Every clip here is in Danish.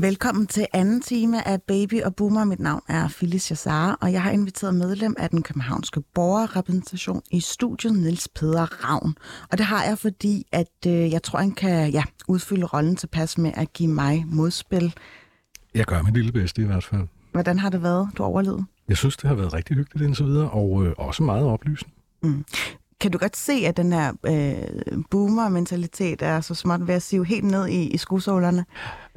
Velkommen til anden time af Baby og Boomer. Mit navn er Phyllis Jassar, og jeg har inviteret medlem af den københavnske borgerrepræsentation i studiet, Niels Peder Ravn. Og det har jeg, fordi at øh, jeg tror, han kan ja, udfylde rollen tilpas med at give mig modspil. Jeg gør mit lille bedste i hvert fald. Hvordan har det været, du overlevede? Jeg synes, det har været rigtig hyggeligt indtil videre, og øh, også meget oplysende. Mm. Kan du godt se, at den her øh, boomer-mentalitet er så småt ved at sive helt ned i, i skusålerne?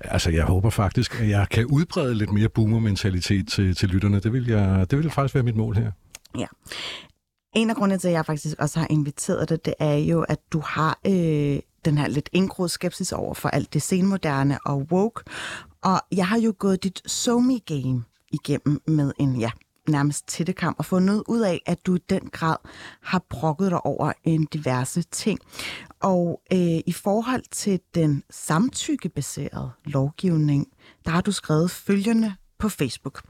Altså, jeg håber faktisk, at jeg kan udbrede lidt mere boomer-mentalitet til, til lytterne. Det vil, jeg, det vil faktisk være mit mål her. Ja. En af grundene til, at jeg faktisk også har inviteret dig, det er jo, at du har øh, den her lidt indgroet skepsis over for alt det senmoderne og woke. Og jeg har jo gået dit somi game igennem med en, ja, nærmest tættekam og fundet ud af, at du i den grad har brokket dig over en diverse ting. Og øh, i forhold til den samtykkebaserede lovgivning, der har du skrevet følgende på Facebook.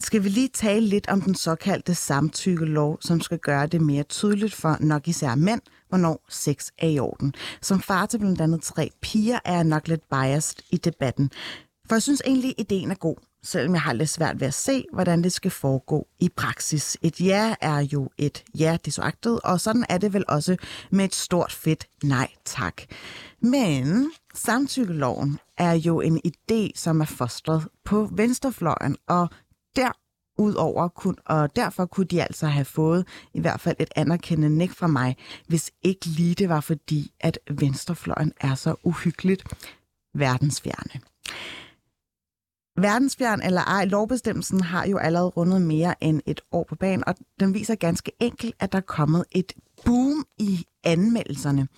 Skal vi lige tale lidt om den såkaldte samtykkelov, som skal gøre det mere tydeligt for nok især mænd, hvornår sex er i orden. Som far til blandt andet tre piger er jeg nok lidt biased i debatten. For jeg synes egentlig, ideen er god, selvom jeg har lidt svært ved at se, hvordan det skal foregå i praksis. Et ja er jo et ja det så agtet, og sådan er det vel også med et stort fedt nej tak. Men samtykkeloven er jo en idé, som er fostret på venstrefløjen, og der Udover kun, og derfor kunne de altså have fået i hvert fald et anerkendende nik fra mig, hvis ikke lige det var fordi, at venstrefløjen er så uhyggeligt verdensfjerne. Verdensfjern eller ej, lovbestemmelsen har jo allerede rundet mere end et år på banen, og den viser ganske enkelt, at der er kommet et boom i anmeldelserne.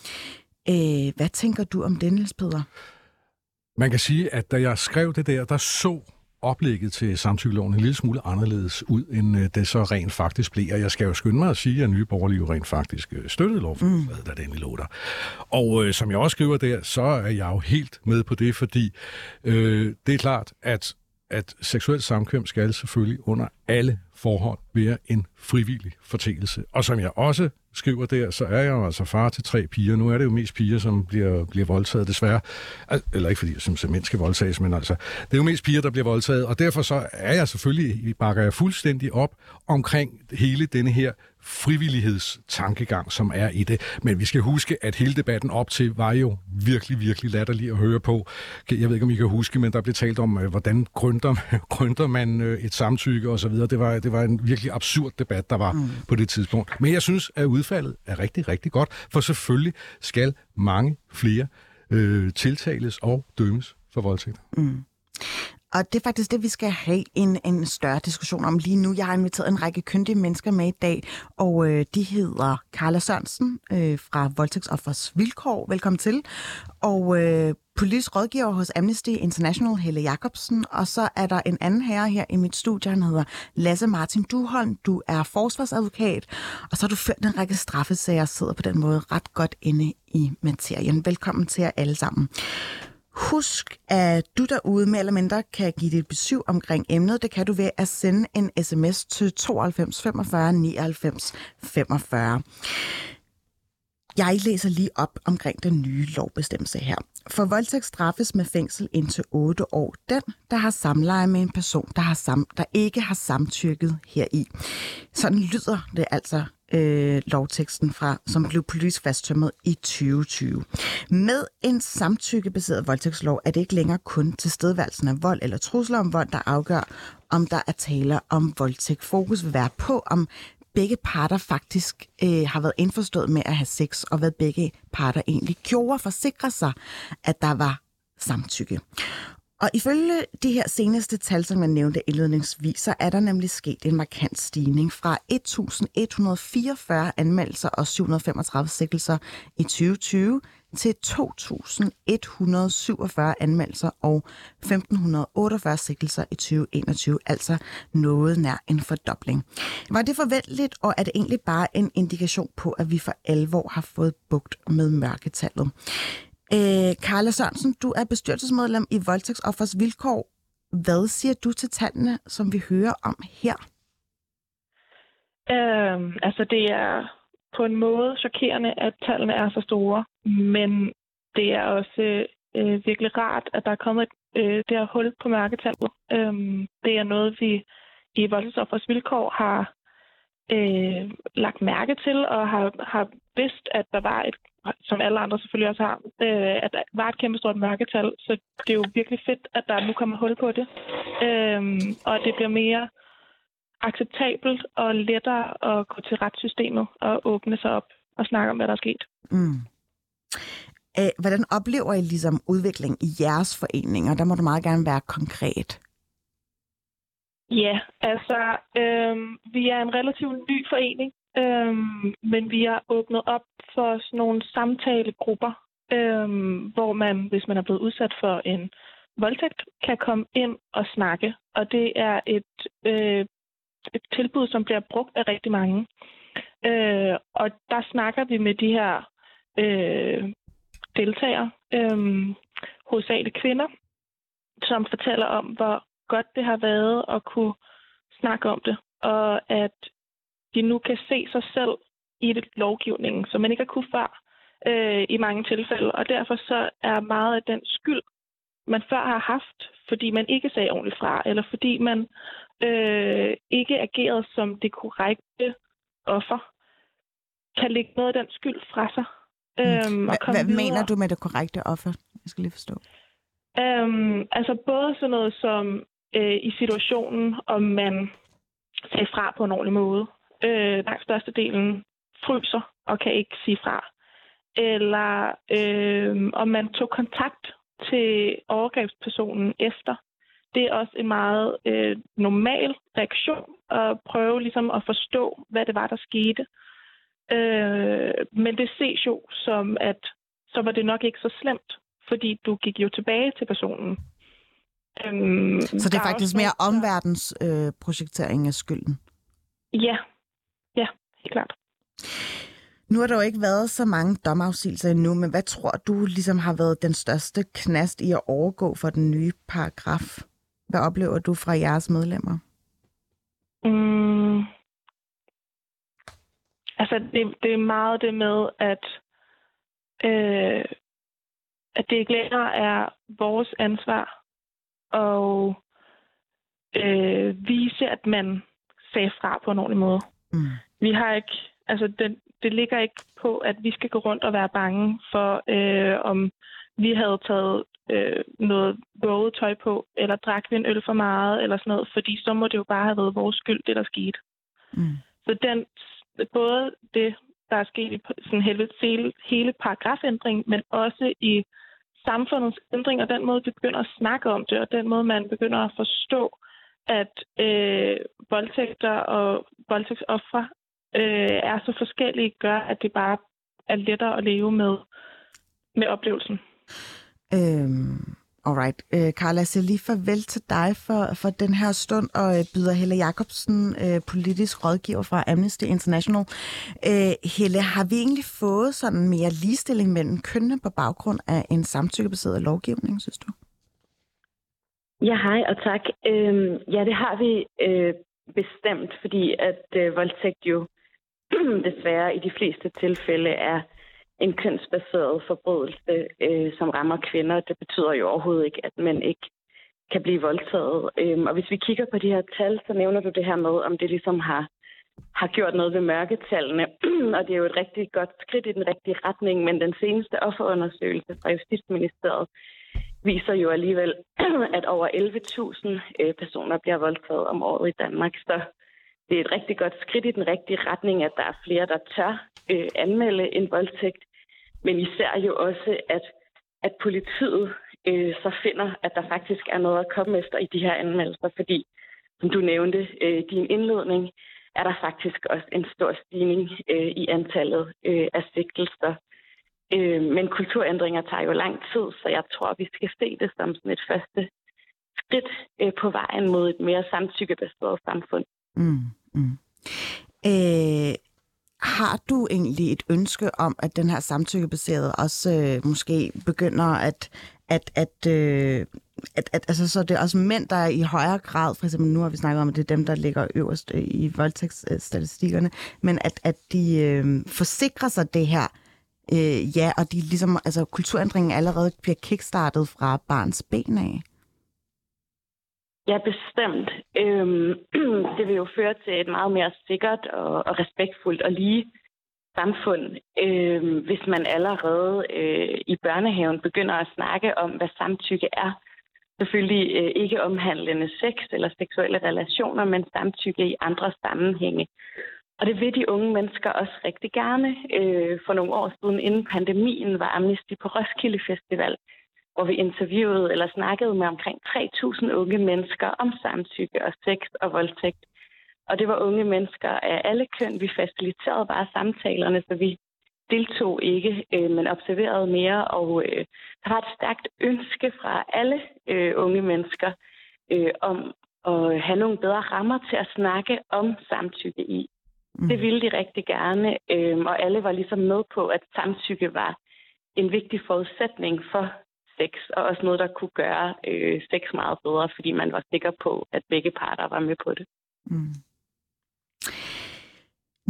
Øh, hvad tænker du om den, Niels Peder? Man kan sige, at da jeg skrev det der, der så oplægget til samtykkeloven en lille smule anderledes ud, end øh, det så rent faktisk blev. Og jeg skal jo skynde mig at sige, at Nye Borgerlige rent faktisk øh, støttede lovforslaget, mm. da den lå der. Og øh, som jeg også skriver der, så er jeg jo helt med på det, fordi øh, det er klart, at at seksuel samkvem skal selvfølgelig under alle forhold være en frivillig fortælelse. Og som jeg også skriver der, så er jeg jo altså far til tre piger. Nu er det jo mest piger, som bliver, bliver voldtaget, desværre. Eller ikke fordi jeg synes, at mænd skal voldtages, men altså, det er jo mest piger, der bliver voldtaget. Og derfor så er jeg selvfølgelig, bakker jeg fuldstændig op omkring hele denne her frivillighedstankegang, som er i det. Men vi skal huske, at hele debatten op til var jo virkelig, virkelig latterlig at høre på. Jeg ved ikke, om I kan huske, men der blev talt om, øh, hvordan grønter, grønter man øh, et samtykke osv. Det var, det var en virkelig absurd debat, der var mm. på det tidspunkt. Men jeg synes, at udfaldet er rigtig, rigtig godt, for selvfølgelig skal mange flere øh, tiltales og dømmes for voldtægt. Mm. Og det er faktisk det, vi skal have en, en større diskussion om lige nu. Jeg har inviteret en række kyndige mennesker med i dag, og øh, de hedder Carla Sørensen øh, fra Voldtægtsoffers Vilkår. Velkommen til. Og øh, politisk rådgiver hos Amnesty International, Helle Jacobsen. Og så er der en anden herre her i mit studie, han hedder Lasse Martin Duholm. Du er forsvarsadvokat, og så har du ført en række straffesager og sidder på den måde ret godt inde i materien. Velkommen til jer alle sammen. Husk, at du derude mere eller mindre kan give dit besøg omkring emnet. Det kan du ved at sende en sms til 92 45 99 45. Jeg læser lige op omkring den nye lovbestemmelse her. For voldtægt straffes med fængsel indtil 8 år den, der har samleje med en person, der, har sam, der ikke har samtykket heri. Sådan lyder det altså øh, lovteksten fra, som blev politisk fasttømmet i 2020. Med en samtykkebaseret voldtægtslov er det ikke længere kun tilstedeværelsen af vold eller trusler om vold, der afgør, om der er tale om voldtægt. Fokus vil være på, om begge parter faktisk øh, har været indforstået med at have sex, og hvad begge parter egentlig gjorde for at sikre sig, at der var samtykke. Og ifølge de her seneste tal, som jeg nævnte indledningsvis, så er der nemlig sket en markant stigning fra 1.144 anmeldelser og 735 sikkelser i 2020 til 2.147 anmeldelser og 1.548 sikkelser i 2021, altså noget nær en fordobling. Var det forventeligt, og er det egentlig bare en indikation på, at vi for alvor har fået bugt med mørketallet? Øh, Karla Sørensen, du er bestyrelsesmedlem i Voldtægtsoffers Vilkår. Hvad siger du til tallene, som vi hører om her? Øhm, altså, det er på en måde chokerende, at tallene er så store, men det er også øh, virkelig rart, at der er kommet et, øh, det her hul på mærketallet. Øhm, det er noget, vi i Voldtægtsoffers vilkår har øh, lagt mærke til og har, har vidst, at der var et, som alle andre selvfølgelig også har, øh, at der var et kæmpe stort mørketal. Så det er jo virkelig fedt, at der nu kommer hul på det. Øh, og at det bliver mere acceptabelt og lettere at gå til retssystemet og åbne sig op og snakke om, hvad der er sket. Mm. Æh, hvordan oplever I ligesom udvikling i jeres foreninger? Der må du meget gerne være konkret. Ja, altså, øhm, vi er en relativt ny forening, øhm, men vi har åbnet op for sådan nogle samtalegrupper, øhm, hvor man, hvis man er blevet udsat for en voldtægt, kan komme ind og snakke. Og det er et, øh, et tilbud, som bliver brugt af rigtig mange. Øh, og der snakker vi med de her øh, deltagere, øh, hovedsageligt kvinder, som fortæller om, hvor godt det har været at kunne snakke om det, og at de nu kan se sig selv i det lovgivningen, som man ikke har kunne før øh, i mange tilfælde. Og derfor så er meget af den skyld, man før har haft, fordi man ikke sagde ordentligt fra, eller fordi man øh, ikke agerede som det korrekte offer, kan lægge noget af den skyld fra sig. Øhm, Hvad mener du med det korrekte offer? Jeg skal lige forstå. Øhm, altså både sådan noget som øh, i situationen, om man sagde fra på en ordentlig måde. Øh, langt størstedelen fryser og kan ikke sige fra. Eller øh, om man tog kontakt til overgrebspersonen efter. Det er også en meget øh, normal reaktion at prøve ligesom at forstå, hvad det var, der skete. Øh, men det ses jo som, at så var det nok ikke så slemt, fordi du gik jo tilbage til personen. Øhm, så det er faktisk mere omverdens øh, projektering af skylden? Ja, klart. Nu har der jo ikke været så mange domafsigelser endnu, men hvad tror du ligesom har været den største knast i at overgå for den nye paragraf? Hvad oplever du fra jeres medlemmer? Mm. Altså, det, det er meget det med, at, øh, at det ikke længere er vores ansvar og øh, vise, at man sagde fra på en ordentlig måde. Mm. Vi har ikke, altså det, det ligger ikke på, at vi skal gå rundt og være bange for, øh, om vi havde taget øh, noget våget tøj på, eller drak vi en øl for meget, eller sådan noget, fordi så må det jo bare have været vores skyld, det der skete. Mm. Så den, både det, der er sket i sådan hele, hele paragrafændring, men også i samfundets ændring, og den måde, vi begynder at snakke om det, og den måde, man begynder at forstå, at øh, voldtægter og voldtægtsoffre øh, er så forskellige, gør, at det bare er lettere at leve med, med oplevelsen. Øhm, Alright. Øh, Carla, jeg siger lige farvel til dig for, for den her stund, og øh, byder Helle Jacobsen, øh, politisk rådgiver fra Amnesty International. Øh, Helle, har vi egentlig fået sådan mere ligestilling mellem kønnene på baggrund af en samtykkebaseret lovgivning, synes du? Ja, hej og tak. Øhm, ja, det har vi øh, bestemt, fordi at øh, voldtægt jo desværre i de fleste tilfælde er en kønsbaseret forbrydelse, øh, som rammer kvinder. Det betyder jo overhovedet ikke, at man ikke kan blive voldtaget. Øhm, og hvis vi kigger på de her tal, så nævner du det her med, om det ligesom har, har gjort noget ved mørketallene. og det er jo et rigtig godt skridt i den rigtige retning, men den seneste offerundersøgelse fra Justitsministeriet viser jo alligevel, at over 11.000 øh, personer bliver voldtaget om året i Danmark. Så det er et rigtig godt skridt i den rigtige retning, at der er flere, der tør øh, anmelde en voldtægt. Men især jo også, at, at politiet øh, så finder, at der faktisk er noget at komme efter i de her anmeldelser, fordi, som du nævnte øh, din indledning, er der faktisk også en stor stigning øh, i antallet øh, af sigtelser. Øh, men kulturændringer tager jo lang tid, så jeg tror, vi skal se det som sådan et første skridt øh, på vejen mod et mere samtykkebaseret samfund. Mm, mm. Øh, har du egentlig et ønske om, at den her samtykkebaserede også øh, måske begynder at, at, at, øh, at, at altså, så det er også mænd, der i højere grad, for eksempel nu har vi snakket om, at det er dem, der ligger øverst øh, i voldtægtsstatistikkerne, men at, at de øh, forsikrer sig det her, øh, ja, og de ligesom, altså kulturændringen allerede bliver kickstartet fra barns ben af. Ja, bestemt. Øhm, det vil jo føre til et meget mere sikkert og, og respektfuldt og lige samfund, øhm, hvis man allerede øh, i børnehaven begynder at snakke om, hvad samtykke er. Selvfølgelig øh, ikke omhandlende sex eller seksuelle relationer, men samtykke i andre sammenhænge. Og det vil de unge mennesker også rigtig gerne. Øh, for nogle år siden, inden pandemien, var Amnesty på Roskilde Festival hvor vi interviewede eller snakkede med omkring 3.000 unge mennesker om samtykke og sex og voldtægt. Og det var unge mennesker af alle køn. Vi faciliterede bare samtalerne, så vi deltog ikke, øh, men observerede mere. Og øh, der var et stærkt ønske fra alle øh, unge mennesker øh, om at have nogle bedre rammer til at snakke om samtykke i. Mm. Det ville de rigtig gerne, øh, og alle var ligesom med på, at samtykke var en vigtig forudsætning for sex, og også noget, der kunne gøre øh, sex meget bedre, fordi man var sikker på, at begge parter var med på det. Mm.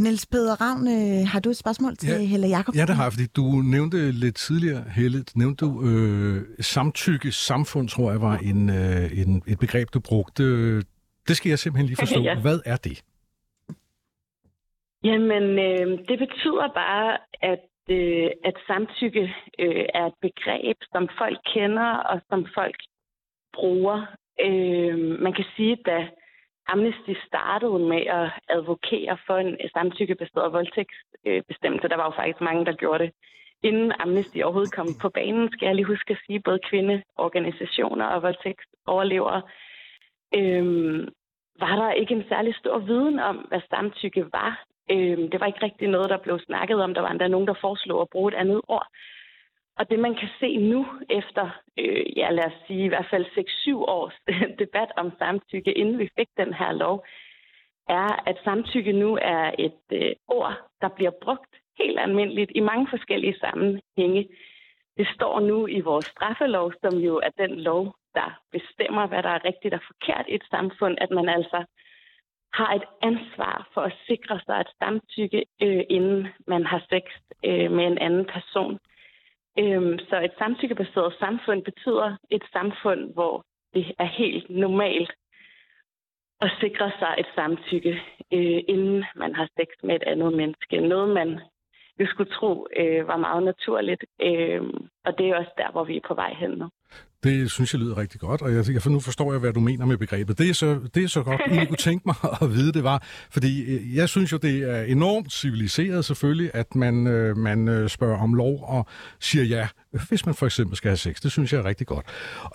Niels Peder Ravn, øh, har du et spørgsmål til ja, Helle Jacobsen? Ja, det har jeg, fordi du nævnte lidt tidligere, Helle, nævnte du øh, samtykke samfund, tror jeg var en, øh, en, et begreb, du brugte. Det skal jeg simpelthen lige forstå. ja. Hvad er det? Jamen, øh, det betyder bare, at øh, at samtykke øh, er et begreb, som folk kender og som folk bruger. Øh, man kan sige, at da Amnesty startede med at advokere for en samtykkebaseret voldtægtsbestemmelse, der var jo faktisk mange, der gjorde det. Inden Amnesty overhovedet kom på banen, skal jeg lige huske at sige, både kvindeorganisationer og voldtægtsoverlevere, øh, var der ikke en særlig stor viden om, hvad samtykke var. Øh, det var ikke rigtig noget, der blev snakket om. Der var endda nogen, der foreslog at bruge et andet ord. Og det, man kan se nu, efter, øh, ja, lad os sige, i hvert fald 6-7 års debat om samtykke, inden vi fik den her lov, er, at samtykke nu er et øh, ord, der bliver brugt helt almindeligt i mange forskellige sammenhænge. Det står nu i vores straffelov, som jo er den lov, der bestemmer, hvad der er rigtigt og forkert i et samfund, at man altså har et ansvar for at sikre sig et samtykke, øh, inden man har sex øh, med en anden person. Øh, så et samtykkebaseret samfund betyder et samfund, hvor det er helt normalt at sikre sig et samtykke, øh, inden man har sex med et andet menneske. Noget, man jo skulle tro øh, var meget naturligt, øh, og det er også der, hvor vi er på vej hen nu. Det synes jeg lyder rigtig godt, og jeg, for nu forstår jeg, hvad du mener med begrebet. Det er så, det er så godt, egentlig kunne tænke mig at vide, det var, fordi øh, jeg synes jo, det er enormt civiliseret selvfølgelig, at man, øh, man øh, spørger om lov og siger ja hvis man for eksempel skal have sex. Det synes jeg er rigtig godt.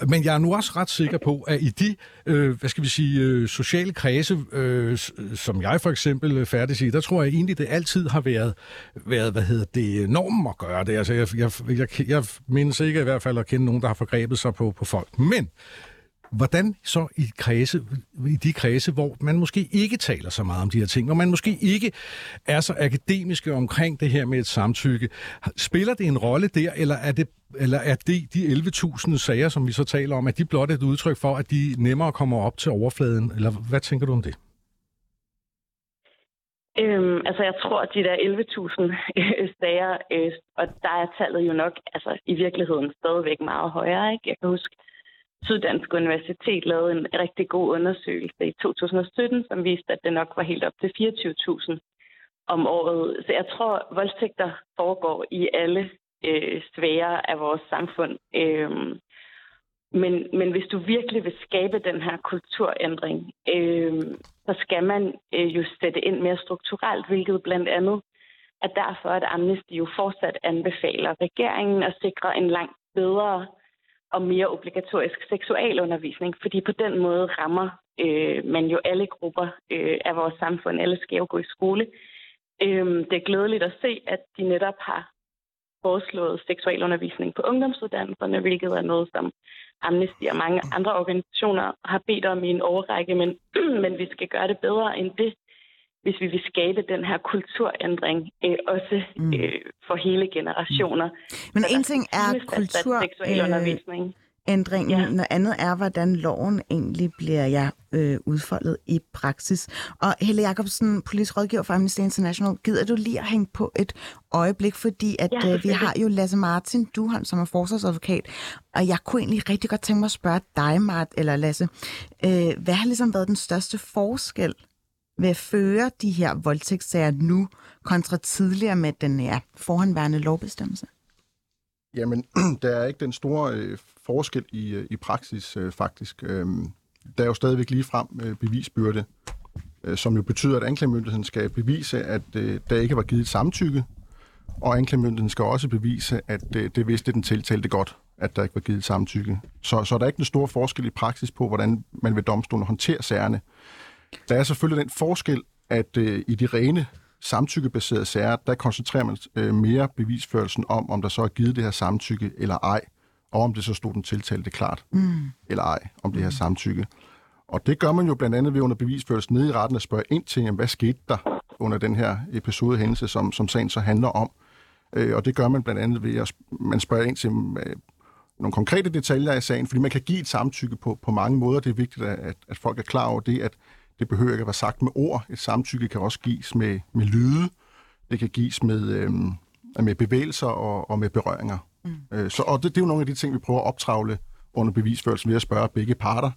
Men jeg er nu også ret sikker på, at i de, øh, hvad skal vi sige, øh, sociale kredse, øh, som jeg for eksempel øh, færdig i, der tror jeg egentlig, det altid har været, været hvad hedder det, normen at gøre det. Altså, jeg, jeg, jeg, jeg mindes ikke i hvert fald at kende nogen, der har forgrebet sig på, på folk. Men Hvordan så i, kredse, i de kredse, hvor man måske ikke taler så meget om de her ting, hvor man måske ikke er så akademiske omkring det her med et samtykke, spiller det en rolle der, eller er det eller er det de 11.000 sager, som vi så taler om, at de blot et udtryk for, at de nemmere kommer op til overfladen? Eller hvad tænker du om det? Øhm, altså, jeg tror, at de der 11.000 øh, sager, øh, og der er tallet jo nok altså, i virkeligheden stadigvæk meget højere. Ikke? Jeg kan huske, Syddansk Universitet lavede en rigtig god undersøgelse i 2017, som viste, at det nok var helt op til 24.000 om året. Så jeg tror, at voldtægter foregår i alle øh, sfærer af vores samfund. Øhm, men, men hvis du virkelig vil skabe den her kulturændring, øh, så skal man øh, jo sætte ind mere strukturelt, hvilket blandt andet er derfor, at Amnesty jo fortsat anbefaler regeringen at sikre en langt bedre og mere obligatorisk seksualundervisning, fordi på den måde rammer øh, man jo alle grupper øh, af vores samfund. Alle skal jo gå i skole. Øh, det er glædeligt at se, at de netop har foreslået seksualundervisning på ungdomsuddannelserne, hvilket er noget, som Amnesty og mange andre organisationer har bedt om i en overrække, men, men vi skal gøre det bedre end det, hvis vi vil skabe den her kulturændring, øh, også mm. øh, for hele generationer. Men en ting er kultur... Øh, ændringen. Ja. Noget andet er, hvordan loven egentlig bliver ja, øh, udfoldet i praksis. Og Helle Jacobsen, politisk rådgiver for Amnesty International, gider du lige at hænge på et øjeblik, fordi at ja, øh, vi har jo Lasse Martin Duholm, som er forsvarsadvokat, og jeg kunne egentlig rigtig godt tænke mig at spørge dig, Mart, eller Lasse, øh, hvad har ligesom været den største forskel ved at føre de her voldtægtssager nu, kontra tidligere med den ja, forhåndværende lovbestemmelse? Jamen, der er ikke den store øh, forskel i, øh, i praksis, øh, faktisk. Øh, der er jo stadigvæk lige frem øh, bevisbyrde, øh, som jo betyder, at anklagemyndigheden skal bevise, at øh, der ikke var givet et samtykke, og anklagemyndigheden skal også bevise, at øh, det vidste den tiltalte godt, at der ikke var givet et samtykke. Så, så der er ikke en stor forskel i praksis på, hvordan man ved domstolen håndterer sagerne. Der er selvfølgelig den forskel, at øh, i de rene samtykkebaserede sager, der koncentrerer man øh, mere bevisførelsen om, om der så er givet det her samtykke eller ej, og om det så stod den tiltalte klart mm. eller ej, om det her samtykke. Og det gør man jo blandt andet ved under bevisførelsen nede i retten at spørge ind til, jamen, hvad skete der under den her episode hændelse, som, som sagen så handler om. Øh, og det gør man blandt andet ved, at man spørger ind til øh, nogle konkrete detaljer i sagen, fordi man kan give et samtykke på, på mange måder. Det er vigtigt, at, at folk er klar over det, at det behøver ikke at være sagt med ord. Et samtykke kan også gives med, med lyde. Det kan gives med, øh, med bevægelser og, og med berøringer. Mm. Øh, så, og det, det er jo nogle af de ting, vi prøver at optravle under bevisførelsen ved at spørge begge parter.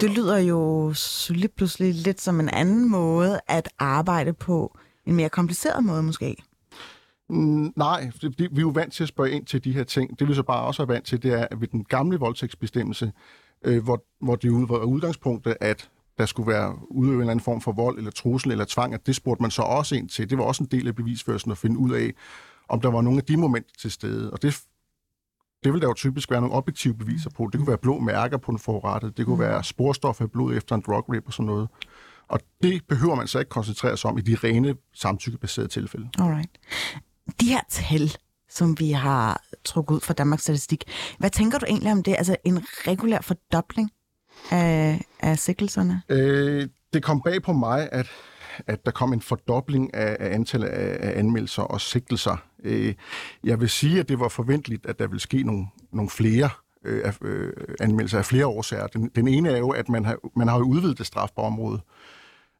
Det lyder jo lige pludselig lidt som en anden måde at arbejde på. En mere kompliceret måde måske. Mm, nej, det, det, vi er jo vant til at spørge ind til de her ting. Det vi så bare også er vant til, det er, at ved den gamle voldtægtsbestemmelse, øh, hvor, hvor det var udgangspunktet, at der skulle være udøvet en eller anden form for vold eller trussel eller tvang, at det spurgte man så også ind til. Det var også en del af bevisførelsen at finde ud af, om der var nogle af de momenter til stede. Og det, det vil der jo typisk være nogle objektive beviser på. Det kunne være blå mærker på den forrettet. Det kunne være sporstof af blod efter en drug rape og sådan noget. Og det behøver man så ikke koncentrere sig om i de rene samtykkebaserede tilfælde. Alright. De her tal, som vi har trukket ud fra Danmarks Statistik, hvad tænker du egentlig om det? Altså en regulær fordobling af, af sikkelserne? Øh, det kom bag på mig, at, at der kom en fordobling af, af antallet af, af anmeldelser og sigtelser. Øh, jeg vil sige, at det var forventeligt, at der ville ske nogle, nogle flere øh, øh, anmeldelser af flere årsager. Den, den ene er jo, at man har, man har jo udvidet det strafbare område.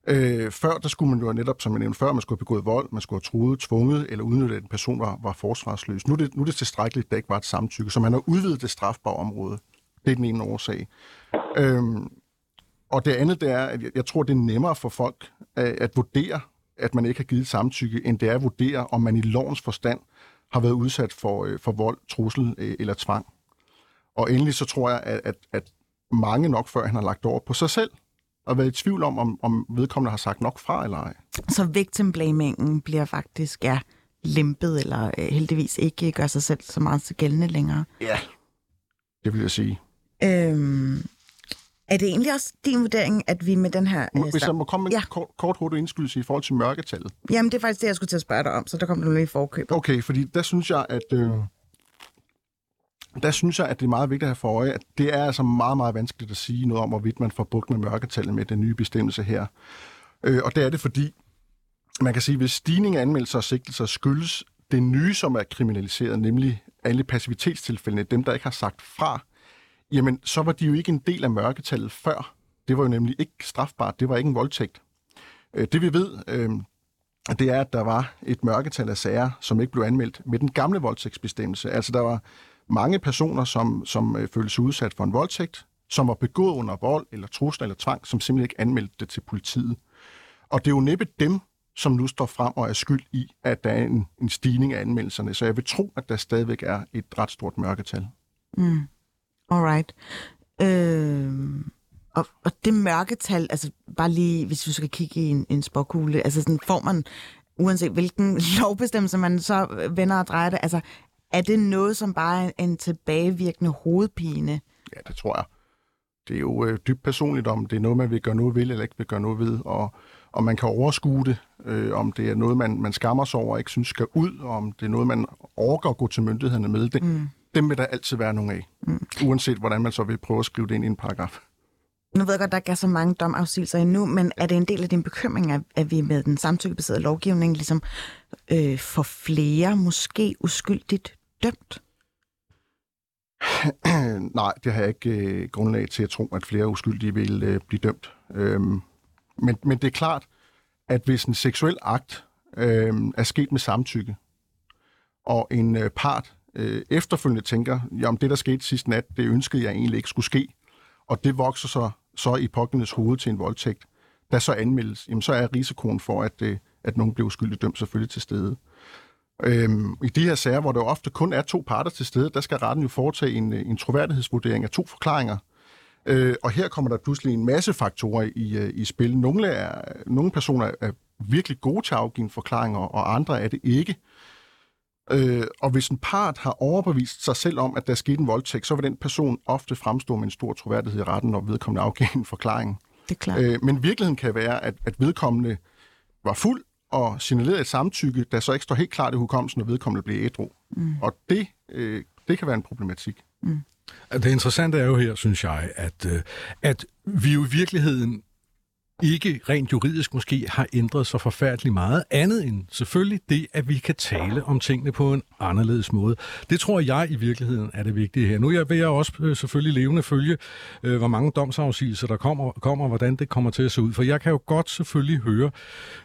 Øh, før, der skulle man jo netop, som jeg nævnte før, man skulle have begået vold, man skulle have truet, tvunget eller udnyttet, at en person var, var forsvarsløs. Nu er, det, nu er det tilstrækkeligt, at der ikke var et samtykke, så man har udvidet det strafbare område. Det er den ene årsag. Øhm, og det andet, det er, at jeg, jeg tror, det er nemmere for folk at, at vurdere, at man ikke har givet samtykke, end det er at vurdere, om man i lovens forstand har været udsat for, øh, for vold, trussel øh, eller tvang. Og endelig så tror jeg, at, at, at mange nok før han har lagt over på sig selv, og været i tvivl om, om, om vedkommende har sagt nok fra eller ej. Så victimblamingen bliver faktisk ja, lempet, eller øh, heldigvis ikke gør sig selv så meget til gældende længere? Ja, det vil jeg sige. Øhm, er det egentlig også din vurdering, at vi med den her... Øh, Hvis jeg må komme med ja. en kort, kort hurtig indskydelse i forhold til mørketallet. Jamen, det er faktisk det, jeg skulle til at spørge dig om, så der kommer du lige i forkøbet. Okay, fordi der synes jeg, at... Øh, der synes jeg, at det er meget vigtigt at have for øje, at det er altså meget, meget vanskeligt at sige noget om, hvorvidt man får bukt med mørketallet med den nye bestemmelse her. Øh, og det er det, fordi man kan sige, at hvis stigning af anmeldelser og sigtelser skyldes det nye, som er kriminaliseret, nemlig alle passivitetstilfældene, dem, der ikke har sagt fra, jamen så var de jo ikke en del af mørketallet før. Det var jo nemlig ikke strafbart, det var ikke en voldtægt. Øh, det vi ved, øh, det er, at der var et mørketal af sager, som ikke blev anmeldt med den gamle voldtægtsbestemmelse. Altså der var mange personer, som, som øh, følte sig udsat for en voldtægt, som var begået under vold eller trusler eller tvang, som simpelthen ikke anmeldte det til politiet. Og det er jo næppe dem, som nu står frem og er skyld i, at der er en, en stigning af anmeldelserne. Så jeg vil tro, at der stadigvæk er et ret stort mørketal. Mm. Alright. Øh, og, og det mørketal, altså bare lige, hvis vi skal kigge i en, en spåkugle, altså sådan får man, uanset hvilken lovbestemmelse man så vender og drejer det, altså er det noget, som bare er en tilbagevirkende hovedpine? Ja, det tror jeg. Det er jo øh, dybt personligt, om det er noget, man vil gøre noget ved, eller ikke vil gøre noget ved. Og, om man kan overskue det, øh, om det er noget, man, man skammer sig over og ikke synes skal ud, og om det er noget, man overgår at gå til myndighederne med. Det, mm. Dem vil der altid være nogle af, mm. uanset hvordan man så vil prøve at skrive det ind i en paragraf. Nu ved jeg godt, der ikke er så mange domafsigelser endnu, men er det en del af din bekymring, at, at vi med den samtykkebaserede lovgivning ligesom øh, får flere måske uskyldigt dømt? Nej, det har jeg ikke øh, grundlag til at tro, at flere uskyldige vil øh, blive dømt. Øhm, men, men det er klart, at hvis en seksuel akt øh, er sket med samtykke, og en øh, part øh, efterfølgende tænker, jamen det, der skete sidste nat, det ønskede jeg egentlig ikke skulle ske, og det vokser så, så i pågældendes hoved til en voldtægt, der så anmeldes, jamen så er risikoen for, at, øh, at nogen bliver uskyldigt dømt selvfølgelig til stede. Øhm, I de her sager, hvor der ofte kun er to parter til stede, der skal retten jo foretage en, øh, en troværdighedsvurdering af to forklaringer. Øh, og her kommer der pludselig en masse faktorer i, øh, i spil. Nogle, er, nogle personer er virkelig gode til at afgive forklaringer, og andre er det ikke. Øh, og hvis en part har overbevist sig selv om, at der er sket en voldtægt, så vil den person ofte fremstå med en stor troværdighed i retten, når vedkommende afgiver en forklaring. Det er klart. Øh, men virkeligheden kan være, at, at vedkommende var fuld og signalerede et samtykke, der så ikke står helt klart i hukommelsen, når vedkommende bliver ædru. Mm. Og det, øh, det kan være en problematik. Mm. Det interessante er jo her, synes jeg, at, øh, at vi jo i virkeligheden ikke rent juridisk måske har ændret sig forfærdeligt meget, andet end selvfølgelig det, at vi kan tale om tingene på en anderledes måde. Det tror jeg i virkeligheden er det vigtige her. Nu vil jeg også øh, selvfølgelig levende følge, øh, hvor mange domsafsigelser der kommer, kommer, hvordan det kommer til at se ud. For jeg kan jo godt selvfølgelig høre,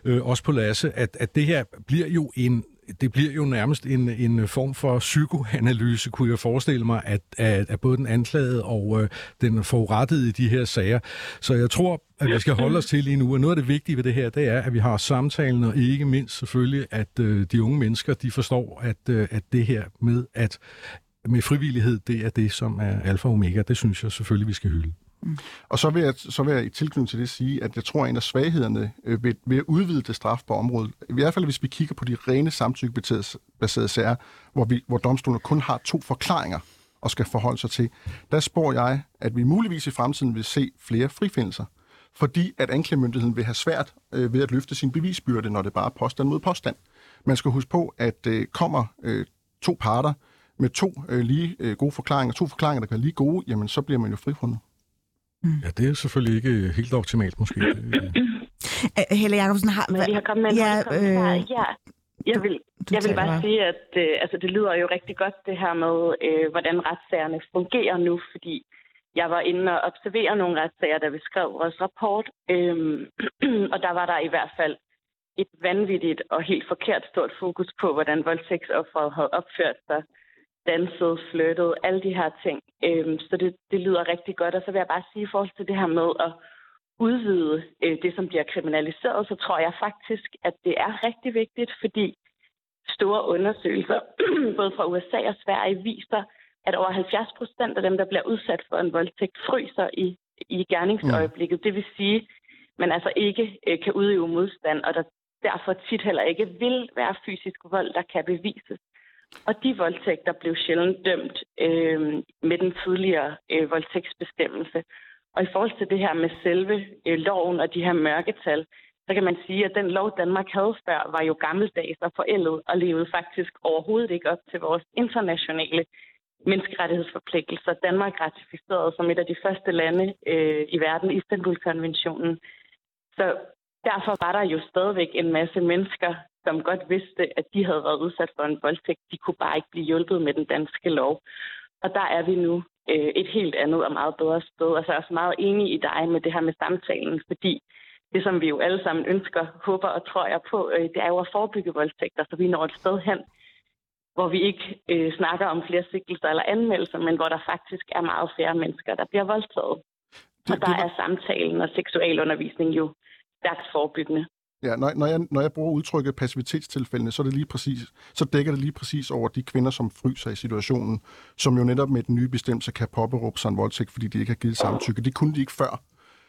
øh, også på Lasse, at, at det her bliver jo en det bliver jo nærmest en, en form for psykoanalyse, kunne jeg forestille mig, at, at, at både den anklagede og øh, den forurettede i de her sager. Så jeg tror, at vi skal holde os til lige nu, og noget af det vigtige ved det her, det er, at vi har samtalen, og ikke mindst selvfølgelig, at øh, de unge mennesker, de forstår, at, øh, at det her med, at med frivillighed, det er det, som er alfa og omega. Det synes jeg selvfølgelig, vi skal hylde. Mm. Og så vil, jeg, så vil jeg i tilknytning til det sige, at jeg tror, at en af svaghederne øh, ved, ved at udvide det straf på området, i hvert fald hvis vi kigger på de rene samtykkebaserede sager, hvor, vi, hvor domstolene kun har to forklaringer og skal forholde sig til, der spår jeg, at vi muligvis i fremtiden vil se flere frifindelser, fordi at anklagemyndigheden vil have svært øh, ved at løfte sin bevisbyrde, når det bare er påstand mod påstand. Man skal huske på, at øh, kommer øh, to parter med to øh, lige øh, gode forklaringer, to forklaringer, der kan være lige gode, jamen så bliver man jo frifundet. Mm. Ja, det er selvfølgelig ikke helt optimalt måske. Helle Jacobsen har... Men vi har kommet med ja, øh... ja, jeg vil, du jeg vil bare sige, at øh, altså, det lyder jo rigtig godt, det her med, øh, hvordan retssagerne fungerer nu, fordi jeg var inde og observere nogle retssager, da vi skrev vores rapport, øh, og der var der i hvert fald et vanvittigt og helt forkert stort fokus på, hvordan voldtægtsofferet havde opført sig danset, flyttet, alle de her ting. Øhm, så det, det lyder rigtig godt. Og så vil jeg bare sige i forhold til det her med at udvide øh, det, som bliver kriminaliseret, så tror jeg faktisk, at det er rigtig vigtigt, fordi store undersøgelser, både fra USA og Sverige, viser, at over 70 procent af dem, der bliver udsat for en voldtægt, fryser i, i gerningsøjeblikket. Mm. Det vil sige, man altså ikke øh, kan udøve modstand, og der derfor tit heller ikke vil være fysisk vold, der kan bevises. Og de voldtægter blev sjældent dømt øh, med den tidligere øh, voldtægtsbestemmelse. Og i forhold til det her med selve øh, loven og de her mørketal, så kan man sige, at den lov, Danmark havde før, var jo gammeldags og forældet og levede faktisk overhovedet ikke op til vores internationale menneskerettighedsforpligtelser. Danmark ratificerede som et af de første lande øh, i verden Istanbul-konventionen. Så derfor var der jo stadigvæk en masse mennesker, som godt vidste, at de havde været udsat for en voldtægt. De kunne bare ikke blive hjulpet med den danske lov. Og der er vi nu øh, et helt andet og meget bedre sted. Altså jeg er også meget enig i dig med det her med samtalen, fordi det, som vi jo alle sammen ønsker, håber og tror jeg på, øh, det er jo at forebygge voldtægter, så vi når et sted hen, hvor vi ikke øh, snakker om flere sigtelser eller anmeldelser, men hvor der faktisk er meget færre mennesker, der bliver voldtaget. Og der er samtalen og seksualundervisning jo stærkt forebyggende. Ja, når, når, jeg, når jeg bruger udtrykket passivitetstilfældene, så, er det lige præcis, så dækker det lige præcis over de kvinder, som fryser i situationen, som jo netop med den nye bestemmelse kan påberåbe sig en voldtægt, fordi de ikke har givet samtykke. Det kunne de ikke før.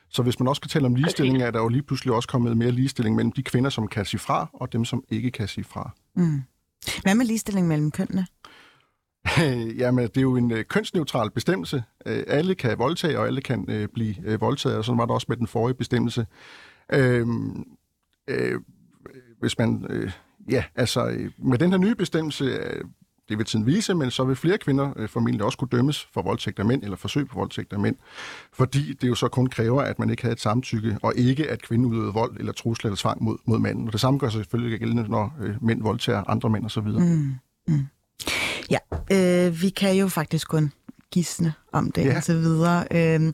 Så hvis man også kan tale om ligestilling, er der jo lige pludselig også kommet mere ligestilling mellem de kvinder, som kan sige fra, og dem, som ikke kan sige fra. Mm. Hvad med ligestilling mellem kønnene? Jamen, det er jo en øh, kønsneutral bestemmelse. Øh, alle kan voldtage, og alle kan øh, blive voldtaget, og sådan var det også med den forrige bestemmelse. Øhm, øh, hvis man... Øh, ja, altså øh, med den her nye bestemmelse, øh, det vil tiden vise, men så vil flere kvinder øh, formentlig også kunne dømmes for voldtægt af mænd, eller forsøg på voldtægt af mænd, fordi det jo så kun kræver, at man ikke havde et samtykke, og ikke at kvinden udøvede vold eller trusler eller tvang mod, mod manden. Og det samme gør sig selvfølgelig gældende, når øh, mænd voldtager andre mænd osv. Mm. Mm. Ja, øh, vi kan jo faktisk kun gisne om det ja. og så videre. Øh,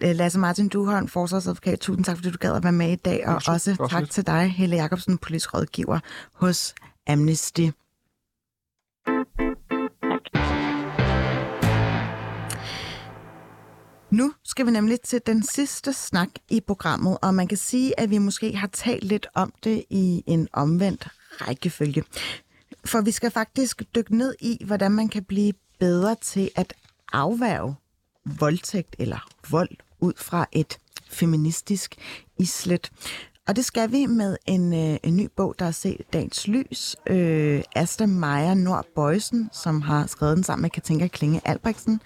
Lasse Martin Duholm, forsvarsadvokat, tusind tak, fordi du gad at være med i dag, og også, også tak lidt. til dig, Helle Jacobsen, politisk rådgiver hos Amnesty. Nu skal vi nemlig til den sidste snak i programmet, og man kan sige, at vi måske har talt lidt om det i en omvendt rækkefølge. For vi skal faktisk dykke ned i, hvordan man kan blive bedre til at afværge voldtægt eller vold ud fra et feministisk islet. Og det skal vi med en, øh, en ny bog, der har set dagens lys. Øh, Asta Meyer Nord Bøjsen, som har skrevet den sammen med Katinka Klinge Albrechtsen.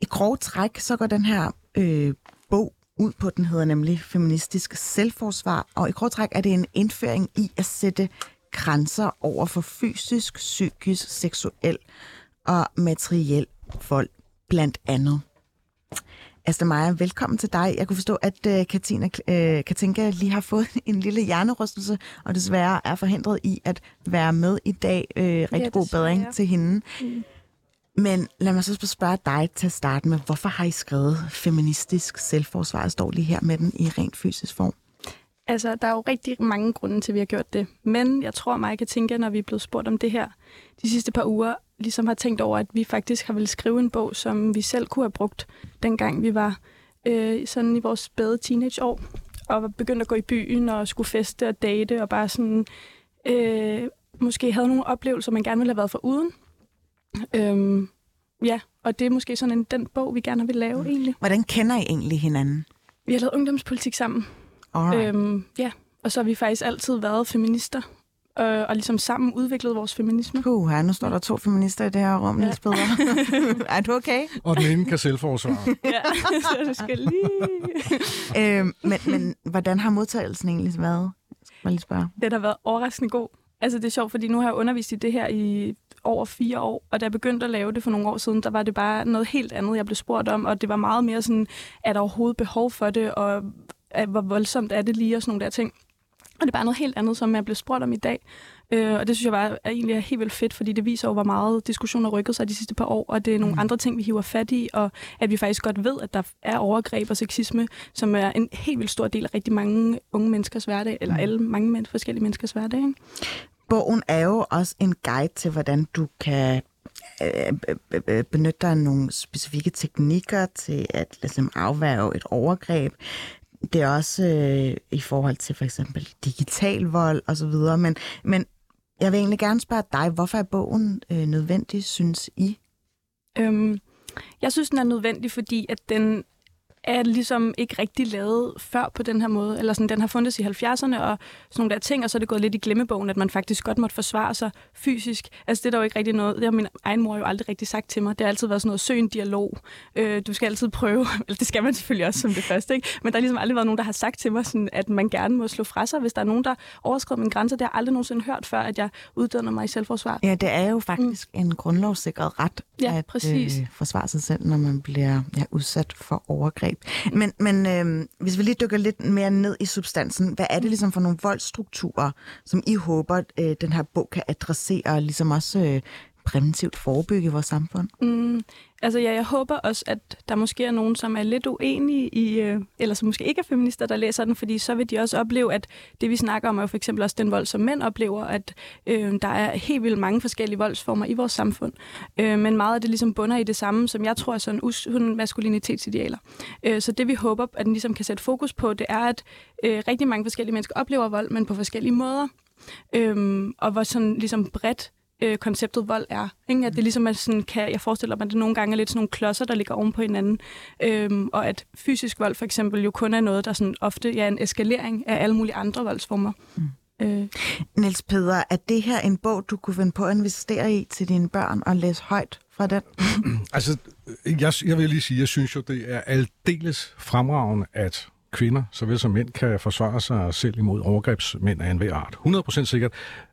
I grove træk, så går den her øh, bog ud på, den hedder nemlig Feministisk Selvforsvar, og i grove træk er det en indføring i at sætte grænser over for fysisk, psykisk, seksuel og materiel vold, blandt andet. Asta Maja, velkommen til dig. Jeg kunne forstå, at uh, Katina, uh, Katinka lige har fået en lille hjernerystelse, og desværre er forhindret i at være med i dag. Uh, rigtig ja, god bedring til hende. Mm. Men lad mig så spørge dig til at starte med, hvorfor har I skrevet feministisk selvforsvar? Jeg står lige her med den i rent fysisk form. Altså, der er jo rigtig mange grunde til, at vi har gjort det. Men jeg tror, mig kan tænke, når vi er blevet spurgt om det her de sidste par uger, ligesom har tænkt over, at vi faktisk har vel skrive en bog, som vi selv kunne have brugt, dengang vi var øh, sådan i vores spæde teenageår, og var begyndt at gå i byen og skulle feste og date, og bare sådan, øh, måske havde nogle oplevelser, man gerne ville have været for uden. Øhm, ja, og det er måske sådan en, den bog, vi gerne vil lave egentlig. Hvordan kender I egentlig hinanden? Vi har lavet ungdomspolitik sammen. Øhm, ja, og så har vi faktisk altid været feminister, øh, og ligesom sammen udviklet vores feminisme. Puh, her, nu står der to feminister i det her rum, ja. Niels Peder. er du okay? Og den ene kan selvforsvare. ja, så du skal lige... øhm, men, men hvordan har modtagelsen egentlig været? Skal lige spørge. Det har været overraskende god. Altså, det er sjovt, fordi nu har jeg undervist i det her i over fire år, og da jeg begyndte at lave det for nogle år siden, der var det bare noget helt andet, jeg blev spurgt om, og det var meget mere sådan, er der overhovedet behov for det, og hvor voldsomt er det lige, og sådan nogle der ting. Og det er bare noget helt andet, som jeg blev spurgt om i dag. Øh, og det synes jeg bare er egentlig er helt vildt fedt, fordi det viser jo, hvor meget diskussioner har rykket sig de sidste par år, og det er nogle mm. andre ting, vi hiver fat i, og at vi faktisk godt ved, at der er overgreb og sexisme, som er en helt vildt stor del af rigtig mange unge menneskers hverdag, eller mm. alle mange forskellige menneskers hverdag. Ikke? Bogen er jo også en guide til, hvordan du kan øh, øh, øh, benytte dig af nogle specifikke teknikker til at ligesom, afværge et overgreb. Det er også øh, i forhold til for eksempel digital vold og så videre. Men, men jeg vil egentlig gerne spørge dig, hvorfor er bogen øh, nødvendig, synes I? Øhm, jeg synes, den er nødvendig, fordi at den er ligesom ikke rigtig lavet før på den her måde. Eller sådan, den har fundet i 70'erne og sådan nogle der ting, og så er det gået lidt i glemmebogen, at man faktisk godt måtte forsvare sig fysisk. Altså det er der jo ikke rigtig noget, det har min egen mor jo aldrig rigtig sagt til mig. Det har altid været sådan noget, søg en dialog. Øh, du skal altid prøve, eller det skal man selvfølgelig også som det første, ikke? Men der har ligesom aldrig været nogen, der har sagt til mig, sådan, at man gerne må slå fra sig, hvis der er nogen, der overskrider min grænse. Det har jeg aldrig nogensinde hørt før, at jeg uddanner mig i selvforsvar. Ja, det er jo faktisk mm. en grundlovssikret ret ja, at præcis. Øh, forsvare sig selv, når man bliver ja, udsat for overgreb. Men, men øh, hvis vi lige dykker lidt mere ned i substansen, hvad er det ligesom for nogle voldsstrukturer, som I håber, øh, den her bog kan adressere, og ligesom også øh, præventivt forebygge i vores samfund? Mm, altså ja, jeg håber også, at der måske er nogen, som er lidt uenige i, øh, eller som måske ikke er feminister, der læser den, fordi så vil de også opleve, at det vi snakker om er jo for eksempel også den vold, som mænd oplever, at øh, der er helt vildt mange forskellige voldsformer i vores samfund. Øh, men meget af det ligesom bunder i det samme, som jeg tror er sådan usunde maskulinitetsidealer. Øh, så det vi håber, at den ligesom kan sætte fokus på, det er, at øh, rigtig mange forskellige mennesker oplever vold, men på forskellige måder. Øh, og hvor sådan ligesom bredt øh, konceptet vold er. Ikke? At det ligesom er sådan, kan, jeg forestiller mig, at det nogle gange er lidt sådan nogle klodser, der ligger oven på hinanden. Øhm, og at fysisk vold for eksempel jo kun er noget, der sådan ofte er en eskalering af alle mulige andre voldsformer. Mm. Øh. Niels Peder, er det her en bog, du kunne finde på at investere i til dine børn og læse højt fra den? altså, jeg, jeg vil lige sige, jeg synes jo, det er aldeles fremragende, at kvinder, såvel som mænd, kan forsvare sig selv imod overgrebsmænd af enhver art. 100% sikkert.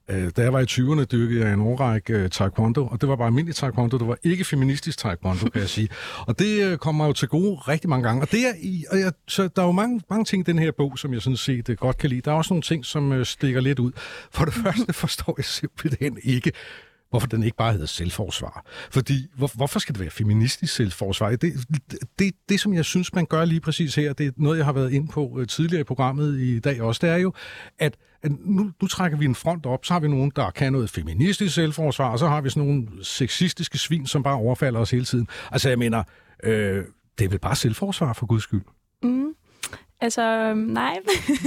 Øh, da jeg var i 20'erne, dykkede jeg en årrække øh, taekwondo, og det var bare almindelig taekwondo. Det var ikke feministisk taekwondo, kan jeg sige. Og det øh, kommer jo til gode rigtig mange gange. Og, det er i, og jeg, så der er jo mange, mange ting i den her bog, som jeg sådan set godt kan lide. Der er også nogle ting, som stikker lidt ud. For det første forstår jeg simpelthen ikke, hvorfor den ikke bare hedder selvforsvar. Fordi, hvor, hvorfor skal det være feministisk selvforsvar? Det, det, det, det, som jeg synes, man gør lige præcis her, det er noget, jeg har været ind på øh, tidligere i programmet i dag også, det er jo, at nu, nu trækker vi en front op, så har vi nogen, der kan noget feministisk selvforsvar, og så har vi sådan nogle sexistiske svin, som bare overfalder os hele tiden. Altså, jeg mener, øh, det er vel bare selvforsvar for guds skyld. Mm. Altså, øhm, nej.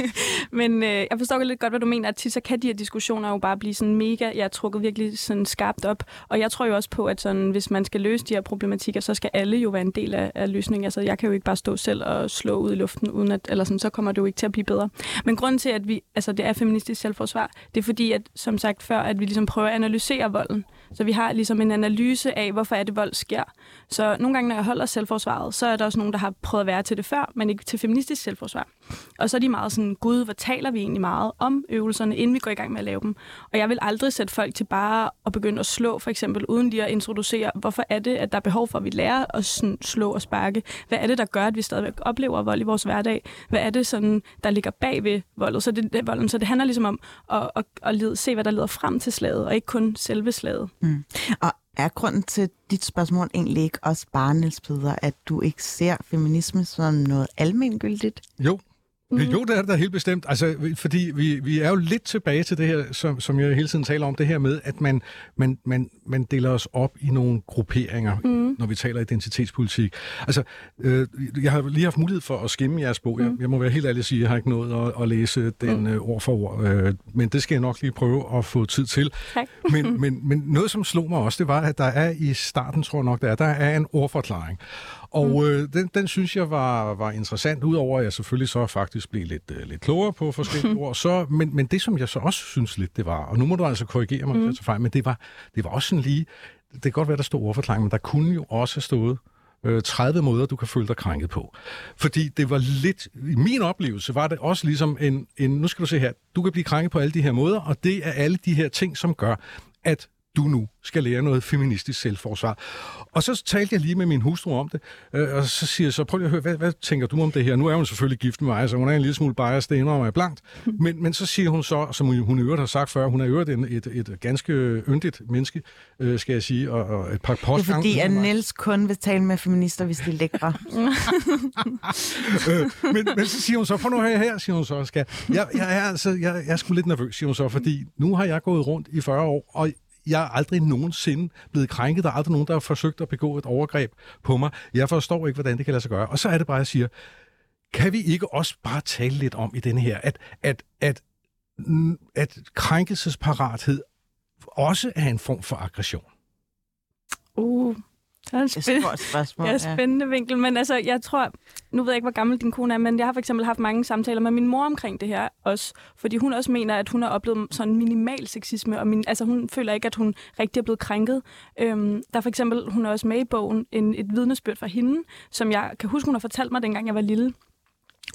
Men øh, jeg forstår lidt godt, hvad du mener, at tit så kan de her diskussioner jo bare blive sådan mega, jeg er trukket virkelig sådan skarpt op. Og jeg tror jo også på, at sådan, hvis man skal løse de her problematikker, så skal alle jo være en del af, af løsningen. Altså, jeg kan jo ikke bare stå selv og slå ud i luften, uden at, eller sådan, så kommer det jo ikke til at blive bedre. Men grunden til, at vi, altså, det er feministisk selvforsvar, det er fordi, at som sagt før, at vi ligesom prøver at analysere volden. Så vi har ligesom en analyse af, hvorfor er det vold sker. Så nogle gange, når jeg holder selvforsvaret, så er der også nogen, der har prøvet at være til det før, men ikke til feministisk selvforsvar. Og så er de meget sådan, gud, hvad taler vi egentlig meget om øvelserne, inden vi går i gang med at lave dem. Og jeg vil aldrig sætte folk til bare at begynde at slå, for eksempel, uden lige at introducere, hvorfor er det, at der er behov for, at vi lærer at sådan, slå og sparke? Hvad er det, der gør, at vi stadigvæk oplever vold i vores hverdag? Hvad er det, sådan, der ligger bag ved voldet? Så det, volden? Så det handler ligesom om at, at, at lede, se, hvad der leder frem til slaget, og ikke kun selve slaget. Mm. Og er grunden til dit spørgsmål egentlig ikke også bare, Niels Peder, at du ikke ser feminisme som noget almengyldigt? Jo, Mm. Jo, det er det da helt bestemt. Altså, fordi vi, vi er jo lidt tilbage til det her, som, som jeg hele tiden taler om, det her med, at man, man, man, man deler os op i nogle grupperinger, mm. når vi taler identitetspolitik. Altså, øh, jeg har lige haft mulighed for at skimme jeres bog. Mm. Jeg, jeg må være helt ærlig at sige, at jeg har ikke nået at, at læse den mm. øh, ord for ord, øh, men det skal jeg nok lige prøve at få tid til. Tak. men, men, men noget, som slog mig også, det var, at der er i starten, tror jeg nok, der er, der er en ordforklaring. Og mm. øh, den, den synes jeg var, var interessant, udover at jeg selvfølgelig så faktisk blev lidt, øh, lidt klogere på forskellige ord. Så, men, men det, som jeg så også synes lidt, det var, og nu må du altså korrigere mig, mm. hvis jeg fejl, men det var, det var også sådan lige, det kan godt være, der stod ordforklaring, men der kunne jo også have stået øh, 30 måder, du kan føle dig krænket på. Fordi det var lidt, i min oplevelse var det også ligesom en, en, nu skal du se her, du kan blive krænket på alle de her måder, og det er alle de her ting, som gør, at du nu skal lære noget feministisk selvforsvar. Og så talte jeg lige med min hustru om det, øh, og så siger jeg så, prøv lige at høre, hvad, hvad tænker du om det her? Nu er hun selvfølgelig gift med mig, så hun er en lille smule bias, det indrømmer jeg blankt. Men, men så siger hun så, som hun i øvrigt har sagt før, hun er i øvrigt en, et, et ganske yndigt menneske, øh, skal jeg sige, og, og et par postgange. Det er fordi, at Niels kun vil tale med feminister, hvis de er lækre. øh, men, men så siger hun så, prøv nu her, her, siger hun så, skal. Jeg, jeg, er, altså, jeg, jeg er sgu lidt nervøs, siger hun så, fordi nu har jeg gået rundt i 40 år, og jeg er aldrig nogensinde blevet krænket. Der er aldrig nogen, der har forsøgt at begå et overgreb på mig. Jeg forstår ikke, hvordan det kan lade sig gøre. Og så er det bare, at jeg siger, kan vi ikke også bare tale lidt om i denne her, at, at, at, mm, at krænkelsesparathed også er en form for aggression? Uh, det er en spændende, spørgsmål, ja, spændende ja. vinkel, men altså, jeg tror, nu ved jeg ikke, hvor gammel din kone er, men jeg har for eksempel haft mange samtaler med min mor omkring det her også, fordi hun også mener, at hun har oplevet sådan minimal sexisme, og min, altså hun føler ikke, at hun rigtig er blevet krænket. Øhm, der er for eksempel, hun er også med i bogen, en, et vidnesbyrd fra hende, som jeg kan huske, hun har fortalt mig, dengang jeg var lille,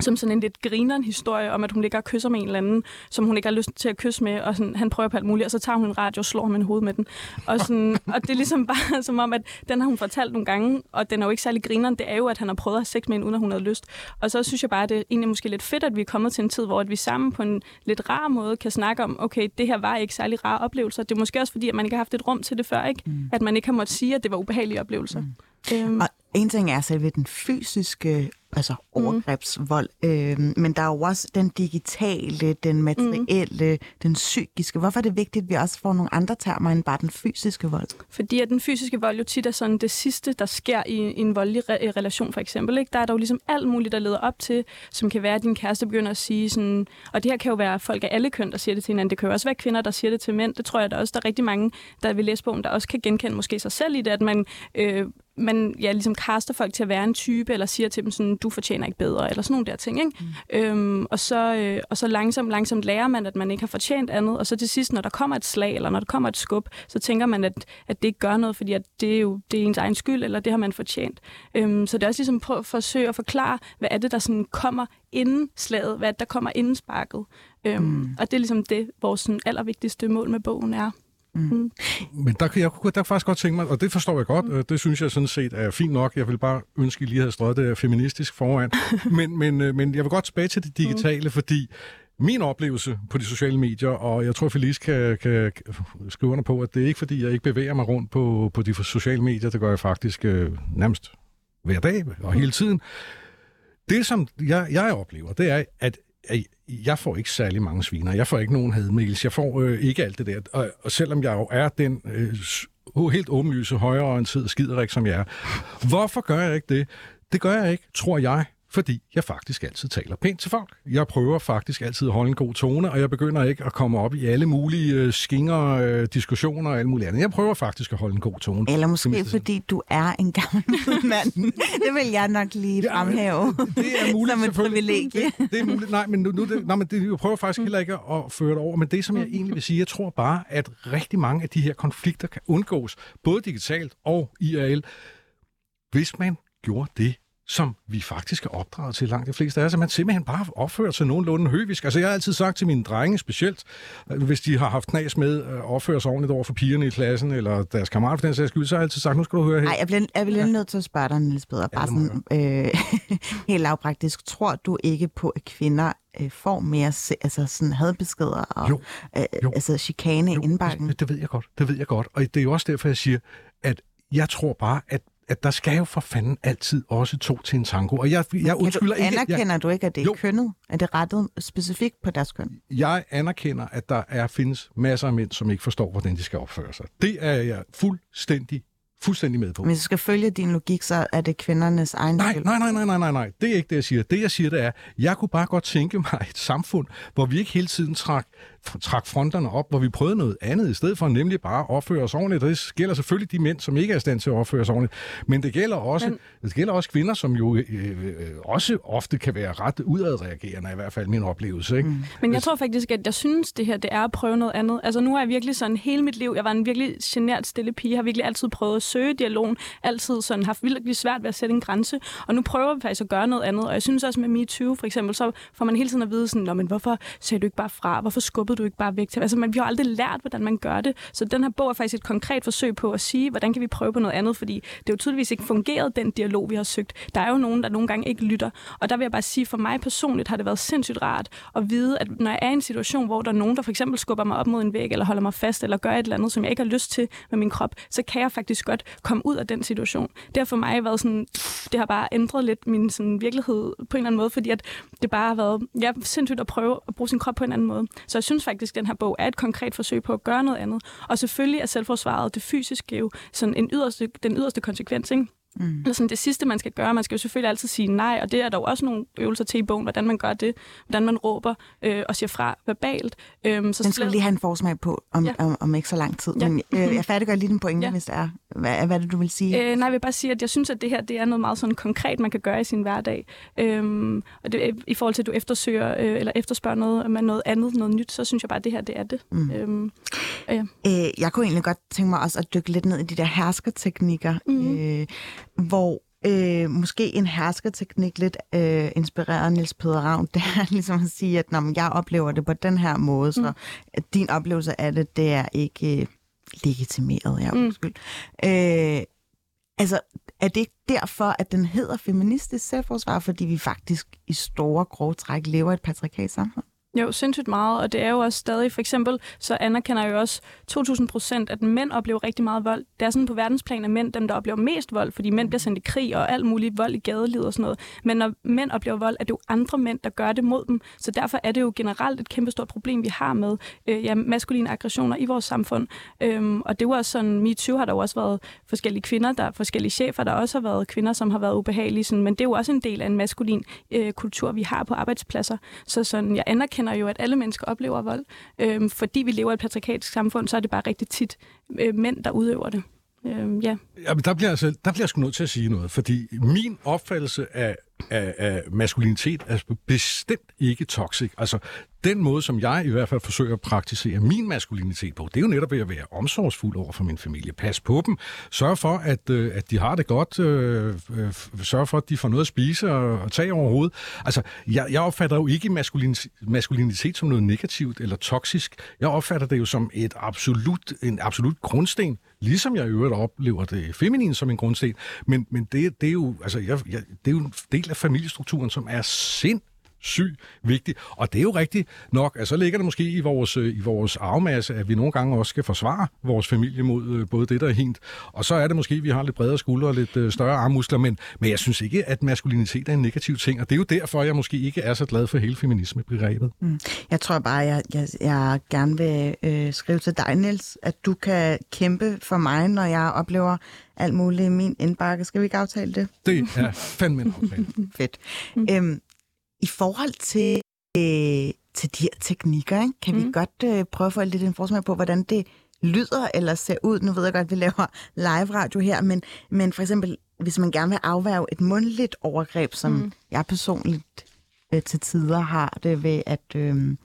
som sådan en lidt grineren historie om, at hun ligger og kysser med en eller anden, som hun ikke har lyst til at kysse med, og sådan, han prøver på alt muligt, og så tager hun en radio og slår ham en hoved med den. Og, sådan, og det er ligesom bare som om, at den har hun fortalt nogle gange, og den er jo ikke særlig grineren. Det er jo, at han har prøvet at have sex med en, uden at hun havde lyst. Og så synes jeg bare, at det er egentlig måske lidt fedt, at vi er kommet til en tid, hvor at vi sammen på en lidt rar måde kan snakke om, okay, det her var ikke særlig rare oplevelser. Det er måske også fordi, at man ikke har haft et rum til det før, ikke? Mm. At man ikke har måttet sige, at det var ubehagelige oplevelser. Mm. Øhm. Og en ting er selve den fysiske altså mm. overgrebsvold, mm. øh, men der er jo også den digitale, den materielle, mm. den psykiske. Hvorfor er det vigtigt, at vi også får nogle andre termer end bare den fysiske vold? Fordi at den fysiske vold jo tit er sådan det sidste, der sker i, i en voldelig re- relation for eksempel. Ikke? Der er der jo ligesom alt muligt, der leder op til, som kan være, at din kæreste begynder at sige sådan, og det her kan jo være folk af alle køn, der siger det til hinanden. Det kan jo også være kvinder, der siger det til mænd. Det tror jeg, der også der er rigtig mange, der vil læse bogen, der også kan genkende måske sig selv i det, at man øh, man ja, ligesom kaster folk til at være en type, eller siger til dem sådan, du fortjener ikke bedre, eller sådan nogle der ting. Ikke? Mm. Øhm, og, så, øh, og så langsomt, langsomt lærer man, at man ikke har fortjent andet, og så til sidst, når der kommer et slag, eller når der kommer et skub, så tænker man, at, at det ikke gør noget, fordi at det er jo det er ens egen skyld, eller det har man fortjent. Øhm, så det er også ligesom prøve at forsøge at forklare, hvad er det, der sådan kommer inden slaget, hvad er det, der kommer inden sparket. Øhm, mm. Og det er ligesom det, vores sådan, allervigtigste mål med bogen er. Mm. Mm. Men der, jeg kunne der faktisk godt tænke mig, og det forstår jeg godt, mm. det synes jeg sådan set er fint nok. Jeg vil bare ønske, at I lige havde strøget det feministisk foran. men, men, øh, men jeg vil godt tilbage til det digitale, mm. fordi min oplevelse på de sociale medier, og jeg tror, Felice kan, kan skrive under på, at det er ikke fordi, jeg ikke bevæger mig rundt på, på de sociale medier. Det gør jeg faktisk øh, nærmest hver dag og hele tiden. Det, som jeg, jeg oplever, det er, at jeg får ikke særlig mange sviner. Jeg får ikke nogen hadmails. Jeg får øh, ikke alt det der. Og, og selvom jeg jo er den øh, helt åbenlyse, højreorienterede skiderik, som jeg er. Hvorfor gør jeg ikke det? Det gør jeg ikke, tror jeg, fordi jeg faktisk altid taler pænt til folk. Jeg prøver faktisk altid at holde en god tone, og jeg begynder ikke at komme op i alle mulige øh, skinger, øh, diskussioner og alt muligt andet. Jeg prøver faktisk at holde en god tone. Eller måske fordi du er en gammel mand. det vil jeg nok lige ja, fremhæve. Det er muligt, Som et privilegie. Det, det er muligt. Nej, men nu, nu det, nej, men det, jeg prøver faktisk heller ikke at føre det over. Men det, som jeg egentlig vil sige, jeg tror bare, at rigtig mange af de her konflikter kan undgås, både digitalt og IRL, hvis man gjorde det, som vi faktisk er opdraget til langt de fleste af os, at man simpelthen bare opfører sig nogenlunde høvisk. Altså jeg har altid sagt til mine drenge specielt, hvis de har haft knas med at opføre sig ordentligt over for pigerne i klassen, eller deres kammerater for den sags skyld, så har jeg altid sagt, nu skal du høre her. Nej, jeg bliver, jeg bliver ja. nødt til at spørge dig, Niels Peder, bare sådan øh, helt lavpraktisk. Tror du ikke på, at kvinder øh, får mere altså sådan hadbeskeder og jo, øh, jo, altså chikane jo, indbakken? Det, det ved jeg godt, det ved jeg godt. Og det er jo også derfor, jeg siger, at jeg tror bare, at at der skal jo for fanden altid også to til en tango. Og jeg, jeg undskylder ikke... Anerkender jeg, du ikke, at det er jo. kønnet? Er det rettet specifikt på deres køn? Jeg anerkender, at der er findes masser af mænd, som ikke forstår, hvordan de skal opføre sig. Det er jeg fuldstændig fuldstændig med på. Hvis du skal følge din logik, så er det kvindernes egen nej, nej, nej, nej, nej, nej, nej. Det er ikke det, jeg siger. Det, jeg siger, det er, jeg kunne bare godt tænke mig et samfund, hvor vi ikke hele tiden trak trak fronterne op, hvor vi prøvede noget andet, i stedet for nemlig bare at opføre os ordentligt. Det gælder selvfølgelig de mænd, som ikke er i stand til at opføre sig ordentligt, men det gælder også, men... det gælder også kvinder, som jo øh, øh, også ofte kan være ret udadreagerende, i hvert fald min oplevelse. Ikke? Mm. Men jeg tror faktisk, at jeg synes, det her det er at prøve noget andet. Altså nu er jeg virkelig sådan hele mit liv, jeg var en virkelig genert stille pige, har virkelig altid prøvet at søge dialogen, altid sådan haft virkelig svært ved at sætte en grænse, og nu prøver vi faktisk at gøre noget andet. Og jeg synes også med MeToo for eksempel, så får man hele tiden at vide sådan, men hvorfor sagde du ikke bare fra? Hvorfor skubbede du ikke bare væk til? Altså, man, vi har aldrig lært, hvordan man gør det. Så den her bog er faktisk et konkret forsøg på at sige, hvordan kan vi prøve på noget andet? Fordi det er jo tydeligvis ikke fungeret, den dialog, vi har søgt. Der er jo nogen, der nogle gange ikke lytter. Og der vil jeg bare sige, for mig personligt har det været sindssygt rart at vide, at når jeg er i en situation, hvor der er nogen, der for eksempel skubber mig op mod en væg, eller holder mig fast, eller gør et eller andet, som jeg ikke har lyst til med min krop, så kan jeg faktisk godt komme ud af den situation. Det har for mig været sådan, det har bare ændret lidt min sådan, virkelighed på en eller anden måde, fordi at det bare har været ja, sindssygt at prøve at bruge sin krop på en anden måde. Så jeg synes faktisk, den her bog er et konkret forsøg på at gøre noget andet. Og selvfølgelig er selvforsvaret det fysiske jo sådan en yderste, den yderste konsekvens. Ikke? Mm. Eller sådan det sidste, man skal gøre. Man skal jo selvfølgelig altid sige nej, og det er der jo også nogle øvelser til i bogen, hvordan man gør det, hvordan man råber øh, og siger fra verbalt. Øhm, så Den skal vi lige have en forsmag på om, ja. om, om ikke så lang tid. Ja. Men øh, jeg færdiggør lige den pointe, ja. hvis det er. Hvad, hvad er det, du vil sige? Øh, nej, jeg vil bare sige, at jeg synes, at det her det er noget meget sådan konkret, man kan gøre i sin hverdag. Øhm, og det, i forhold til, at du eftersøger øh, eller efterspørger noget med noget andet, noget nyt, så synes jeg bare, at det her det er det. Mm. Øhm, ja. øh, jeg kunne egentlig godt tænke mig også at dykke lidt ned i de der herskerteknikker. Mm. Øh, hvor øh, måske en herskerteknik lidt øh, inspireret Niels Peder Ravn, det er ligesom at sige, at når jeg oplever det på den her måde, så mm. din oplevelse af det, det er ikke øh, legitimeret, ja, mm. undskyld. Øh, altså, er det ikke derfor, at den hedder feministisk selvforsvar, fordi vi faktisk i store grove træk lever i et patriarkat samfund? Jo, sindssygt meget, og det er jo også stadig, for eksempel, så anerkender jeg jo også 2.000 procent, at mænd oplever rigtig meget vold. Det er sådan på verdensplan, at mænd dem, der oplever mest vold, fordi mænd bliver sendt i krig og alt muligt vold i gadelivet og sådan noget. Men når mænd oplever vold, er det jo andre mænd, der gør det mod dem. Så derfor er det jo generelt et kæmpestort problem, vi har med øh, ja, maskuline aggressioner i vores samfund. Øhm, og det var også sådan, MeToo har der jo også været forskellige kvinder, der er forskellige chefer, der også har været kvinder, som har været ubehagelige. Sådan, men det er jo også en del af en maskulin øh, kultur, vi har på arbejdspladser. Så sådan, jeg anerkender anerkender jo, at alle mennesker oplever vold. Øhm, fordi vi lever i et patriarkatisk samfund, så er det bare rigtig tit øh, mænd, der udøver det. Øhm, ja. Jamen, der bliver, altså, der bliver jeg sgu nødt til at sige noget, fordi min opfattelse af, af, af maskulinitet er bestemt ikke toxic. Altså, den måde, som jeg i hvert fald forsøger at praktisere min maskulinitet på, det er jo netop ved at være omsorgsfuld over for min familie. Pas på dem. Sørg for, at, øh, at de har det godt. Øh, øh, sørg for, at de får noget at spise og, og tage over hovedet. Altså, jeg, jeg opfatter jo ikke maskulinitet, maskulinitet som noget negativt eller toksisk. Jeg opfatter det jo som et absolut, en absolut grundsten Ligesom jeg i øvrigt oplever det feminine som en grundsten. Men, men det, det, er jo, altså, jeg, jeg, det er jo en del af familiestrukturen, som er sind syg vigtig. Og det er jo rigtigt nok, at så ligger det måske i vores, i vores arvemasse, at vi nogle gange også skal forsvare vores familie mod øh, både det, der er hint. Og så er det måske, at vi har lidt bredere skuldre og lidt øh, større armmuskler, men, men jeg synes ikke, at maskulinitet er en negativ ting. Og det er jo derfor, jeg måske ikke er så glad for hele feminismebegrebet. Mm. Jeg tror bare, jeg, jeg, jeg gerne vil øh, skrive til dig, Niels, at du kan kæmpe for mig, når jeg oplever alt muligt i min indbakke. Skal vi ikke aftale det? Det er fandme en aftale. Fedt. Mm. Øhm, i forhold til, øh, til de her teknikker, ikke? kan mm. vi godt øh, prøve at få lidt en forsmag på, hvordan det lyder eller ser ud. Nu ved jeg godt, at vi laver live radio her, men, men for eksempel, hvis man gerne vil afværge et mundligt overgreb, som mm. jeg personligt øh, til tider har det ved, at øh,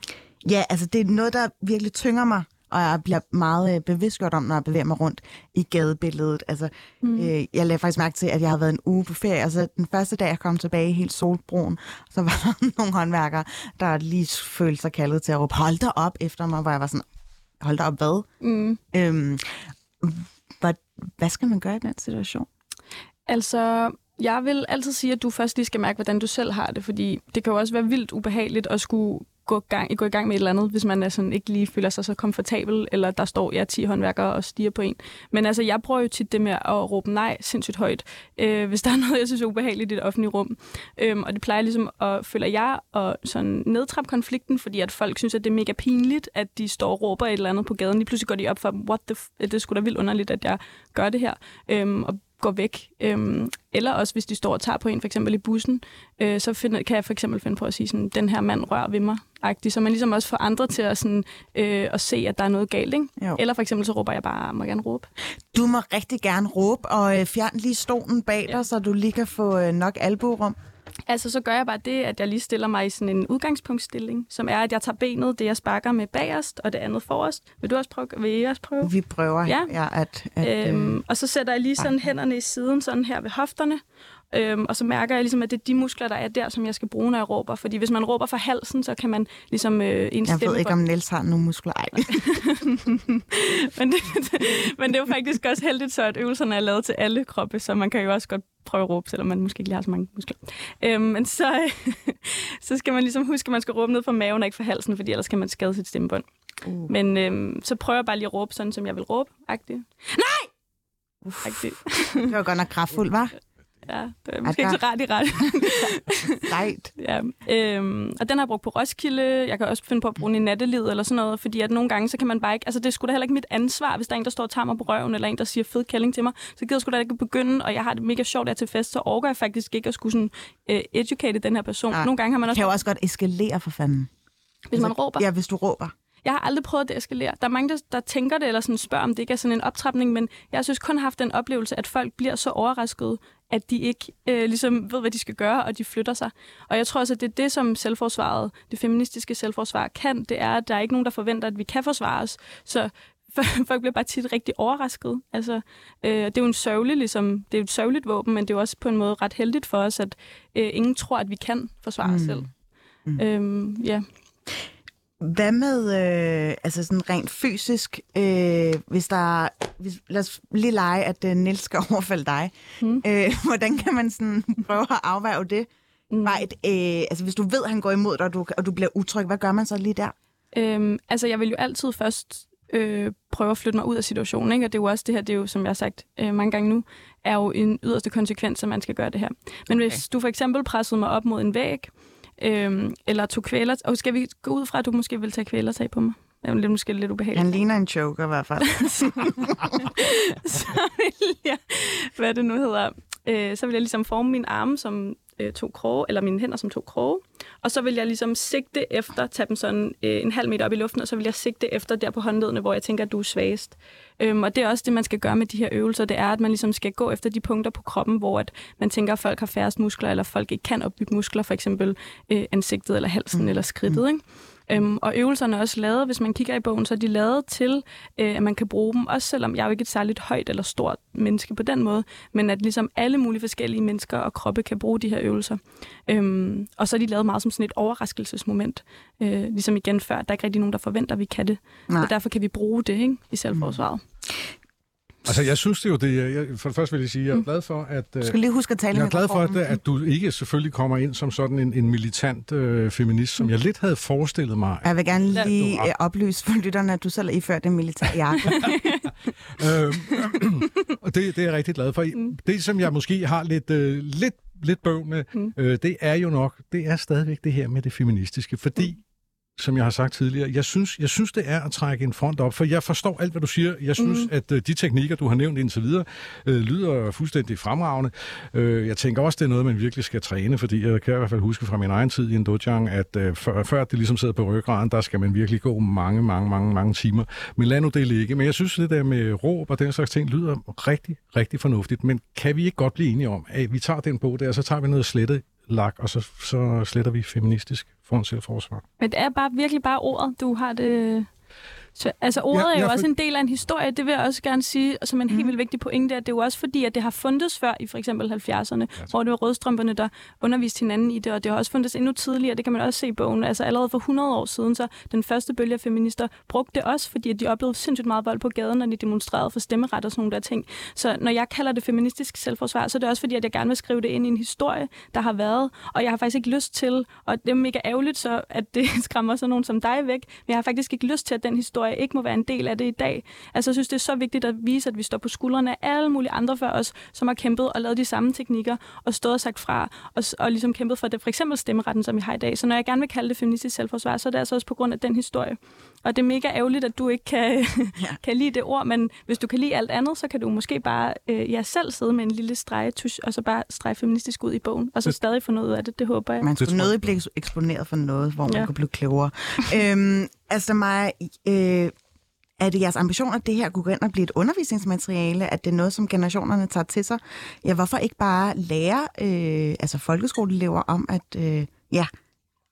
ja, altså det er noget, der virkelig tynger mig og jeg bliver meget øh, bevidstgjort om, når jeg bevæger mig rundt i gadebilledet. Altså, mm. øh, jeg lagde faktisk mærke til, at jeg havde været en uge på ferie. Altså, den første dag, jeg kom tilbage helt solbrun, så var der nogle håndværkere, der lige følte sig kaldet til at råbe, hold da op efter mig, hvor jeg var sådan, hold da op, hvad? Mm. Øhm, hvad, hvad skal man gøre i den situation? Altså, jeg vil altid sige, at du først lige skal mærke, hvordan du selv har det, fordi det kan jo også være vildt ubehageligt at skulle gå, gang, gå i gang med et eller andet, hvis man er sådan, ikke lige føler sig så komfortabel, eller der står ja, 10 håndværkere og stiger på en. Men altså, jeg prøver jo tit det med at råbe nej sindssygt højt, øh, hvis der er noget, jeg synes er ubehageligt i det offentlige rum. Øhm, og det plejer ligesom at, føler jeg, at sådan nedtrappe konflikten, fordi at folk synes, at det er mega pinligt, at de står og råber et eller andet på gaden. Lige pludselig går de op for, what the f- det er sgu da vildt underligt, at jeg gør det her. Øhm, og går væk. Øhm, eller også hvis de står og tager på en, for eksempel i bussen, øh, så find, kan jeg for eksempel finde på at sige sådan, den her mand rører ved mig, agtigt, så man ligesom også får andre til at, sådan, øh, at se, at der er noget galt. Ikke? Eller for eksempel så råber jeg bare, må jeg gerne råbe? Du må rigtig gerne råbe, og øh, fjern lige stolen bag dig, så du lige kan få øh, nok albuerum. Altså, så gør jeg bare det, at jeg lige stiller mig i sådan en udgangspunktstilling, som er, at jeg tager benet, det jeg sparker med bagerst, og det andet forrest. Vil du også prøve? Vil I også prøve? Vi prøver, ja. ja at, at, øhm, øh, og så sætter jeg lige sådan hænderne i siden, sådan her ved hofterne, Øhm, og så mærker jeg ligesom, at det er de muskler, der er der, som jeg skal bruge, når jeg råber. Fordi hvis man råber fra halsen, så kan man ligesom øh, en Jeg ved ikke, om Niels har nogle muskler. Ej. men, det, men det er jo faktisk også heldigt, så at øvelserne er lavet til alle kroppe, så man kan jo også godt prøve at råbe, selvom man måske ikke lige har så mange muskler. Øhm, men så, så skal man ligesom huske, at man skal råbe ned fra maven og ikke fra halsen, fordi ellers kan man skade sit stemmebånd. Uh. Men øhm, så prøver jeg bare lige at råbe sådan, som jeg vil råbe. Agtigt. Nej! Uff. Det var godt nok kraftfuldt, var? Ja, det er måske ikke så rart i ret. Sejt. ja, øhm, og den har jeg brugt på Roskilde. Jeg kan også finde på at bruge den i nattelivet eller sådan noget, fordi at nogle gange, så kan man bare ikke... Altså, det er sgu da heller ikke mit ansvar, hvis der er en, der står og tager mig på røven, eller en, der siger fed kælling til mig. Så gider jeg sgu da ikke begynde, og jeg har det mega sjovt der til fest, så overgår jeg faktisk ikke at skulle sådan, uh, educate den her person. Ja. Nogle gange har man også... Det kan jo også godt eskalere for fanden. Hvis man råber? Ja, hvis du råber. Jeg har aldrig prøvet at det eskalere. Der er mange, der, der tænker det, eller sådan spørger, om det ikke er sådan en optrapning, men jeg synes kun haft den oplevelse, at folk bliver så overraskede, at de ikke øh, ligesom ved, hvad de skal gøre, og de flytter sig. Og jeg tror også, at det er det, som selvforsvaret, det feministiske selvforsvar kan, det er, at der er ikke nogen, der forventer, at vi kan forsvare os. Så folk bliver bare tit rigtig overrasket. Altså, øh, det er jo en sørgelig, ligesom, det er et sørgeligt våben, men det er jo også på en måde ret heldigt for os, at øh, ingen tror, at vi kan forsvare mm. os selv. Mm. Øhm, ja. Hvad med øh, altså sådan rent fysisk, øh, hvis der hvis, lad os lige lege, at øh, Nils skal overfalde dig. Mm. Øh, hvordan kan man sådan prøve at afværge det? Mm. Et, øh, altså hvis du ved, at han går imod dig, og du, og du bliver utryg, hvad gør man så lige der? Øhm, altså jeg vil jo altid først øh, prøve at flytte mig ud af situationen, ikke? og det er jo også det her, det er jo, som jeg har sagt øh, mange gange nu, er jo en yderste konsekvens, at man skal gøre det her. Men okay. hvis du for eksempel pressede mig op mod en væg, Øhm, eller tog kvæler... Og skal vi gå ud fra, at du måske vil tage kvælertag på mig? Det er lidt, måske lidt ubehageligt. Han ligner en joker i hvert fald. så, så vil jeg, hvad det nu hedder, øh, så vil jeg ligesom forme mine arme som øh, to kroge, eller mine hænder som to kroge. Og så vil jeg ligesom sigte efter, tage dem sådan øh, en halv meter op i luften, og så vil jeg sigte efter der på håndledene, hvor jeg tænker, at du er svagest. Øhm, og det er også det, man skal gøre med de her øvelser, det er, at man ligesom skal gå efter de punkter på kroppen, hvor at man tænker, at folk har færrest muskler, eller folk ikke kan opbygge muskler, for eksempel øh, ansigtet, eller halsen, mm. eller skridtet. Ikke? Øhm, og øvelserne er også lavet, hvis man kigger i bogen, så er de lavet til, øh, at man kan bruge dem, også selvom jeg er jo ikke et særligt højt eller stort menneske på den måde, men at ligesom alle mulige forskellige mennesker og kroppe kan bruge de her øvelser. Øhm, og så er de lavet meget som sådan et overraskelsesmoment. Øh, ligesom igen før, der er ikke rigtig nogen, der forventer, at vi kan det. Nej. Og derfor kan vi bruge det ikke, i selvforsvaret. Mm. Altså, jeg synes det jo, det, jeg, for det første vil jeg sige, jeg er mm. glad for, at... Du skal lige huske at tale Jeg er glad for, at, at du ikke selvfølgelig kommer ind som sådan en, en militant øh, feminist, som mm. jeg lidt havde forestillet mig. Jeg vil gerne lige ja. oplyse for lytterne, at du selv er iført en militær jakke. øhm, og det, det er jeg rigtig glad for. Mm. Det, som jeg måske har lidt, øh, lidt lidt bøv med, mm. øh, det er jo nok, det er stadigvæk det her med det feministiske, fordi mm som jeg har sagt tidligere, jeg synes, jeg synes, det er at trække en front op, for jeg forstår alt, hvad du siger. Jeg synes, mm. at uh, de teknikker, du har nævnt indtil videre, uh, lyder fuldstændig fremragende. Uh, jeg tænker også, det er noget, man virkelig skal træne, fordi jeg kan i hvert fald huske fra min egen tid i en dojang, at uh, før, før det ligesom sidder på ryggraden, der skal man virkelig gå mange, mange, mange, mange timer. Men lad nu det ligge. Men jeg synes, det der med råb og den slags ting lyder rigtig, rigtig fornuftigt. Men kan vi ikke godt blive enige om, at vi tager den på der, så tager vi noget slettet lak, og så, så sletter vi feministisk foran selvforsvar. Men det er bare virkelig bare ordet, du har det så, altså ordet ja, er jo også en del af en historie, det vil jeg også gerne sige, som en mm. helt vildt vigtig pointe, at det er jo også fordi, at det har fundets før i for eksempel 70'erne, ja. hvor det var rødstrømperne, der underviste hinanden i det, og det har også fundets endnu tidligere, det kan man også se i bogen. Altså allerede for 100 år siden, så den første bølge af feminister brugte det også, fordi de oplevede sindssygt meget vold på gaden, når de demonstrerede for stemmeret og sådan nogle der ting. Så når jeg kalder det feministisk selvforsvar, så er det også fordi, at jeg gerne vil skrive det ind i en historie, der har været, og jeg har faktisk ikke lyst til, og det er mega ærgerligt så, at det skræmmer sådan nogen som dig væk, men jeg har faktisk ikke lyst til, at den historie ikke må være en del af det i dag. Altså, jeg synes, det er så vigtigt at vise, at vi står på skuldrene af alle mulige andre før os, som har kæmpet og lavet de samme teknikker, og stået og sagt fra, og, og ligesom kæmpet for det, for eksempel stemmeretten, som vi har i dag. Så når jeg gerne vil kalde det feministisk selvforsvar, så er det altså også på grund af den historie. Og det er mega ærgerligt, at du ikke kan, ja. kan lide det ord, men hvis du kan lide alt andet, så kan du måske bare øh, ja, selv sidde med en lille stregetusch, og så bare strege feministisk ud i bogen, og så det, stadig få noget ud af det. Det håber jeg. Man skulle nødig blive eksponeret for noget, hvor man ja. kunne blive klogere. øhm, altså mig, øh, er det jeres ambition, at det her kunne gå ind og blive et undervisningsmateriale, at det er noget, som generationerne tager til sig? Ja, hvorfor ikke bare lære øh, altså folkeskoleelever om at øh, ja,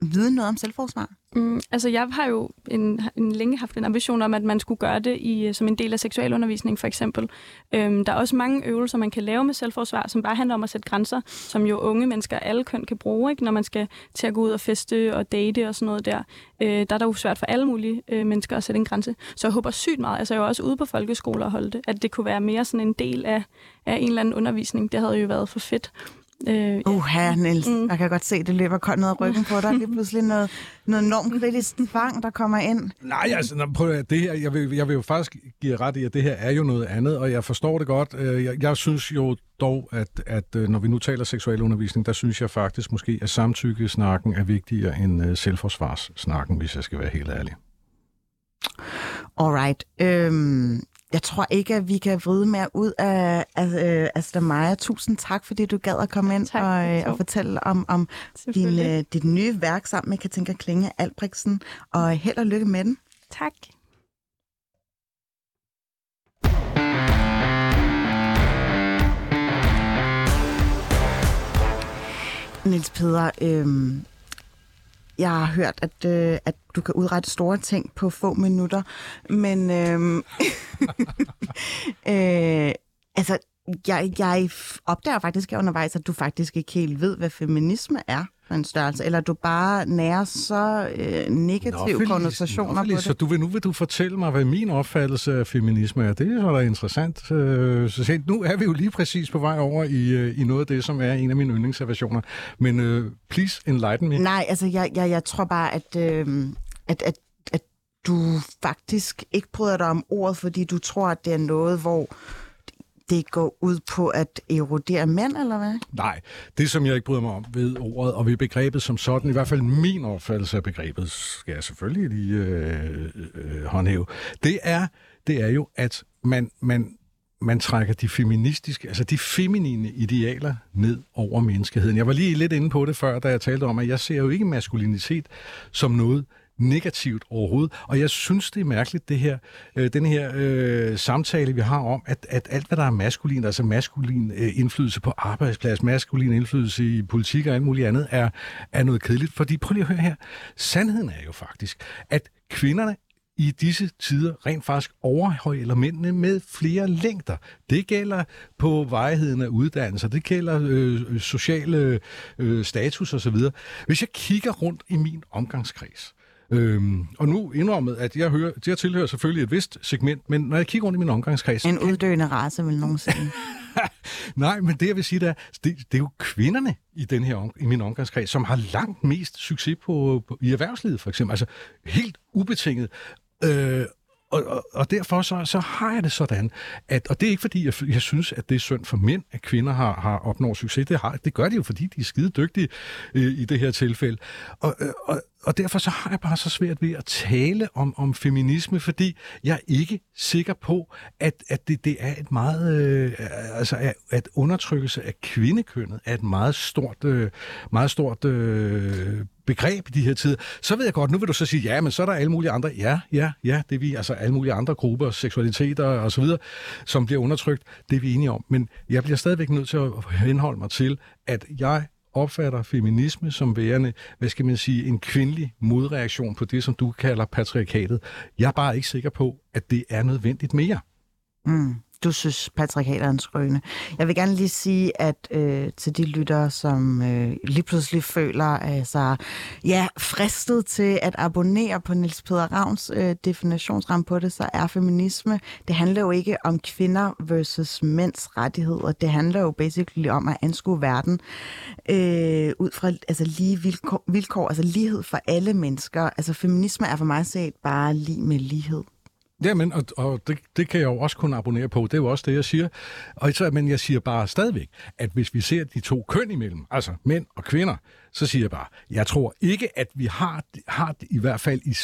vide noget om selvforsvar? Mm, altså, jeg har jo en, en længe haft en ambition om, at man skulle gøre det i, som en del af seksualundervisning, for eksempel. Øhm, der er også mange øvelser, man kan lave med selvforsvar, som bare handler om at sætte grænser, som jo unge mennesker alle køn kan bruge, ikke? når man skal til at gå ud og feste og date og sådan noget der. Øh, der er der jo svært for alle mulige øh, mennesker at sætte en grænse. Så jeg håber sygt meget, altså jeg er jo også ude på folkeskoler og holde det, at det kunne være mere sådan en del af, af en eller anden undervisning. Det havde jo været for fedt. Øh, uh, her, Niels. Mm. Jeg kan godt se, at det løber koldt ned ad ryggen på dig. Lige pludselig noget, noget enormt kritisk tvang, der kommer ind. Nej, altså, prøv at det her, jeg vil, jeg vil jo faktisk give ret i, at det her er jo noget andet, og jeg forstår det godt. Øh, jeg, jeg synes jo dog, at, at øh, når vi nu taler seksualundervisning, der synes jeg faktisk måske, at samtykkesnakken er vigtigere end uh, selvforsvarssnakken, hvis jeg skal være helt ærlig. Alright. Øhm, jeg tror ikke, at vi kan vride mere ud af, af uh, Asta Maja. Tusind tak, fordi du gad at komme ind tak, og, uh, og fortælle om, om din, uh, dit nye værk sammen med Katinka Klinge Albrechtsen. Og held og lykke med den. Tak. Niels Peder, øh, jeg har hørt, at, øh, at du kan udrette store ting på få minutter, men øh, øh, altså, jeg, jeg opdager faktisk undervejs, at du faktisk ikke helt ved, hvad feminisme er for en størrelse, eller du bare nærer så øh, negative Nå, konnotationer Nå, på det. Så du vil, nu vil du fortælle mig, hvad min opfattelse af feminisme er. Det er så da interessant. Øh, så sent, nu er vi jo lige præcis på vej over i, øh, i noget af det, som er en af mine yndlingsaversioner. Men uh, please enlighten me. Nej, altså jeg, jeg, jeg tror bare, at, øh, at, at, at du faktisk ikke bryder dig om ordet, fordi du tror, at det er noget, hvor det går ud på at erodere mænd, eller hvad? Nej, det som jeg ikke bryder mig om ved ordet og ved begrebet som sådan, i hvert fald min opfattelse af begrebet, skal jeg selvfølgelig lige øh, øh, øh, håndhæve, det er, det er jo, at man, man man trækker de feministiske, altså de feminine idealer ned over menneskeheden. Jeg var lige lidt inde på det før, da jeg talte om, at jeg ser jo ikke maskulinitet som noget negativt overhovedet. Og jeg synes, det er mærkeligt, det her, øh, den her øh, samtale, vi har om, at, at alt, hvad der er maskulin, altså maskulin øh, indflydelse på arbejdsplads, maskulin indflydelse i politik og alt muligt andet, er, er noget kedeligt. Fordi prøv lige at høre her. Sandheden er jo faktisk, at kvinderne i disse tider rent faktisk overhøjler mændene med flere længder. Det gælder på vejheden af uddannelser, det gælder øh, sociale øh, status osv. Hvis jeg kigger rundt i min omgangskreds, Øhm, og nu indrømmet, at jeg, hører, jeg tilhører selvfølgelig et vist segment, men når jeg kigger rundt i min omgangskreds... En uddøende race, vil nogen sige. Nej, men det jeg vil sige, det er, det, det er jo kvinderne i, den her, i min omgangskreds, som har langt mest succes på, på, i erhvervslivet, for eksempel. Altså helt ubetinget. Øh, og, og, og derfor så, så har jeg det sådan, at, og det er ikke fordi, jeg, jeg synes, at det er synd for mænd, at kvinder har, har opnået succes. Det, har, det gør de jo, fordi de er skide dygtige øh, i det her tilfælde. Og, øh, og, og derfor så har jeg bare så svært ved at tale om, om feminisme, fordi jeg er ikke sikker på, at, at det, det er et meget, øh, altså at undertrykkelse af kvindekønnet er et meget stort, øh, meget stort øh, begreb i de her tider. Så ved jeg godt, nu vil du så sige, ja, men så er der alle mulige andre, ja, ja, ja, det er vi, altså alle mulige andre grupper, seksualiteter og så videre, som bliver undertrykt, det er vi enige om. Men jeg bliver stadigvæk nødt til at henholde mig til, at jeg opfatter feminisme som værende, hvad skal man sige, en kvindelig modreaktion på det, som du kalder patriarkatet. Jeg er bare ikke sikker på, at det er nødvendigt mere. Mm du synes, patriarkatet er en skrøne. Jeg vil gerne lige sige, at øh, til de lyttere, som øh, lige pludselig føler altså, ja, fristet til at abonnere på Niels Peder Ravns øh, definitionsram på det, så er feminisme, det handler jo ikke om kvinder versus mænds rettigheder. Det handler jo basically om at anskue verden øh, ud fra altså, lige vilkår, vilkår, altså lighed for alle mennesker. Altså feminisme er for mig set bare lige med lighed. Jamen, og, og det, det kan jeg jo også kun abonnere på. Det er jo også det, jeg siger. Og så, men jeg siger bare stadigvæk, at hvis vi ser de to køn imellem, altså mænd og kvinder, så siger jeg bare, jeg tror ikke, at vi har, har i hvert fald i,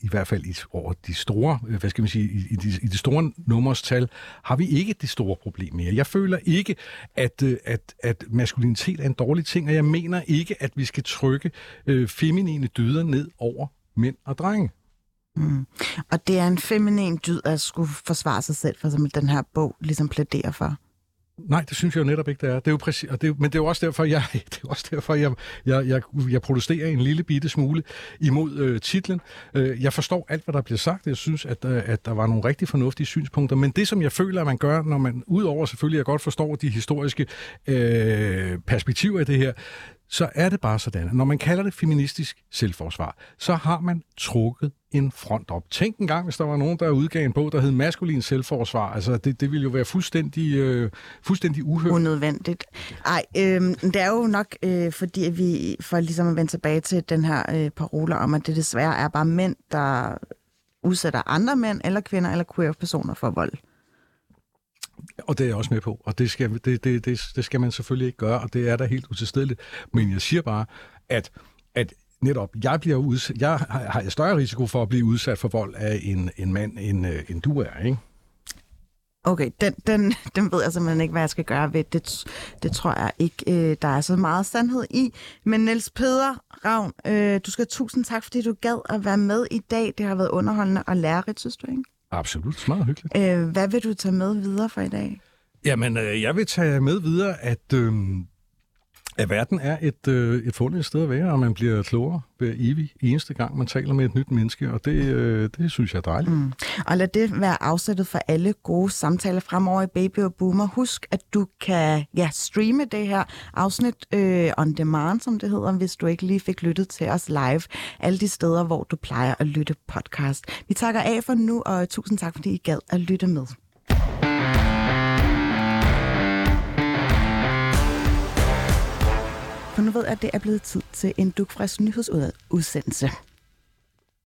i hvert fald i, over de store, øh, hvad skal man sige, i, i, de, i de store nummerstal, har vi ikke det store problem mere. Jeg føler ikke, at, øh, at, at maskulinitet er en dårlig ting, og jeg mener ikke, at vi skal trykke øh, feminine dyder ned over mænd og drenge. Mm. Og det er en feminin dyd at skulle forsvare sig selv, for som den her bog ligesom plæderer for. Nej, det synes jeg jo netop ikke, det er. Det er jo præcis, og det er, men det er jo også derfor, jeg, det er også derfor, jeg, jeg, jeg, jeg protesterer en lille bitte smule imod øh, titlen. Øh, jeg forstår alt, hvad der bliver sagt. Jeg synes, at, øh, at der var nogle rigtig fornuftige synspunkter. Men det, som jeg føler, at man gør, når man, udover selvfølgelig, jeg godt forstår de historiske øh, perspektiver i det her, så er det bare sådan, at når man kalder det feministisk selvforsvar, så har man trukket en front op. Tænk en gang, hvis der var nogen, der udgav en bog, der hed Maskulin Selvforsvar. Altså, det, det ville jo være fuldstændig, øh, fuldstændig uhørt. Unødvendigt. Ej, øh, det er jo nok, øh, fordi vi, for ligesom at vende tilbage til den her øh, parole om, at det desværre er bare mænd, der udsætter andre mænd, eller kvinder, eller queer-personer for vold. Og det er jeg også med på, og det skal, det, det, det, det skal man selvfølgelig ikke gøre, og det er da helt utilstedeligt. Men jeg siger bare, at, at netop, jeg, bliver udsat, jeg har jeg større risiko for at blive udsat for vold af en, en mand, end, øh, end du er, ikke? Okay, den, den, den ved jeg simpelthen ikke, hvad jeg skal gøre ved. Det, det tror jeg ikke, øh, der er så meget sandhed i. Men Niels Peder Ravn, øh, du skal have tusind tak, fordi du gad at være med i dag. Det har været underholdende og lærerigt, synes du ikke? Absolut, meget hyggeligt. Øh, hvad vil du tage med videre for i dag? Jamen, øh, jeg vil tage med videre, at, øh, at verden er et, øh, et fundet sted at være, og man bliver klogere hver evig eneste gang, man taler med et nyt menneske, og det, øh, det synes jeg er dejligt. Mm. Og lad det være afsættet for alle gode samtaler fremover i Baby og Boomer. Husk, at du kan ja, streame det her afsnit øh, on demand, som det hedder, hvis du ikke lige fik lyttet til os live. Alle de steder, hvor du plejer at lytte podcast. Vi takker af for nu, og tusind tak, fordi I gad at lytte med. For nu ved jeg, at det er blevet tid til en dugfrisk nyhedsudsendelse.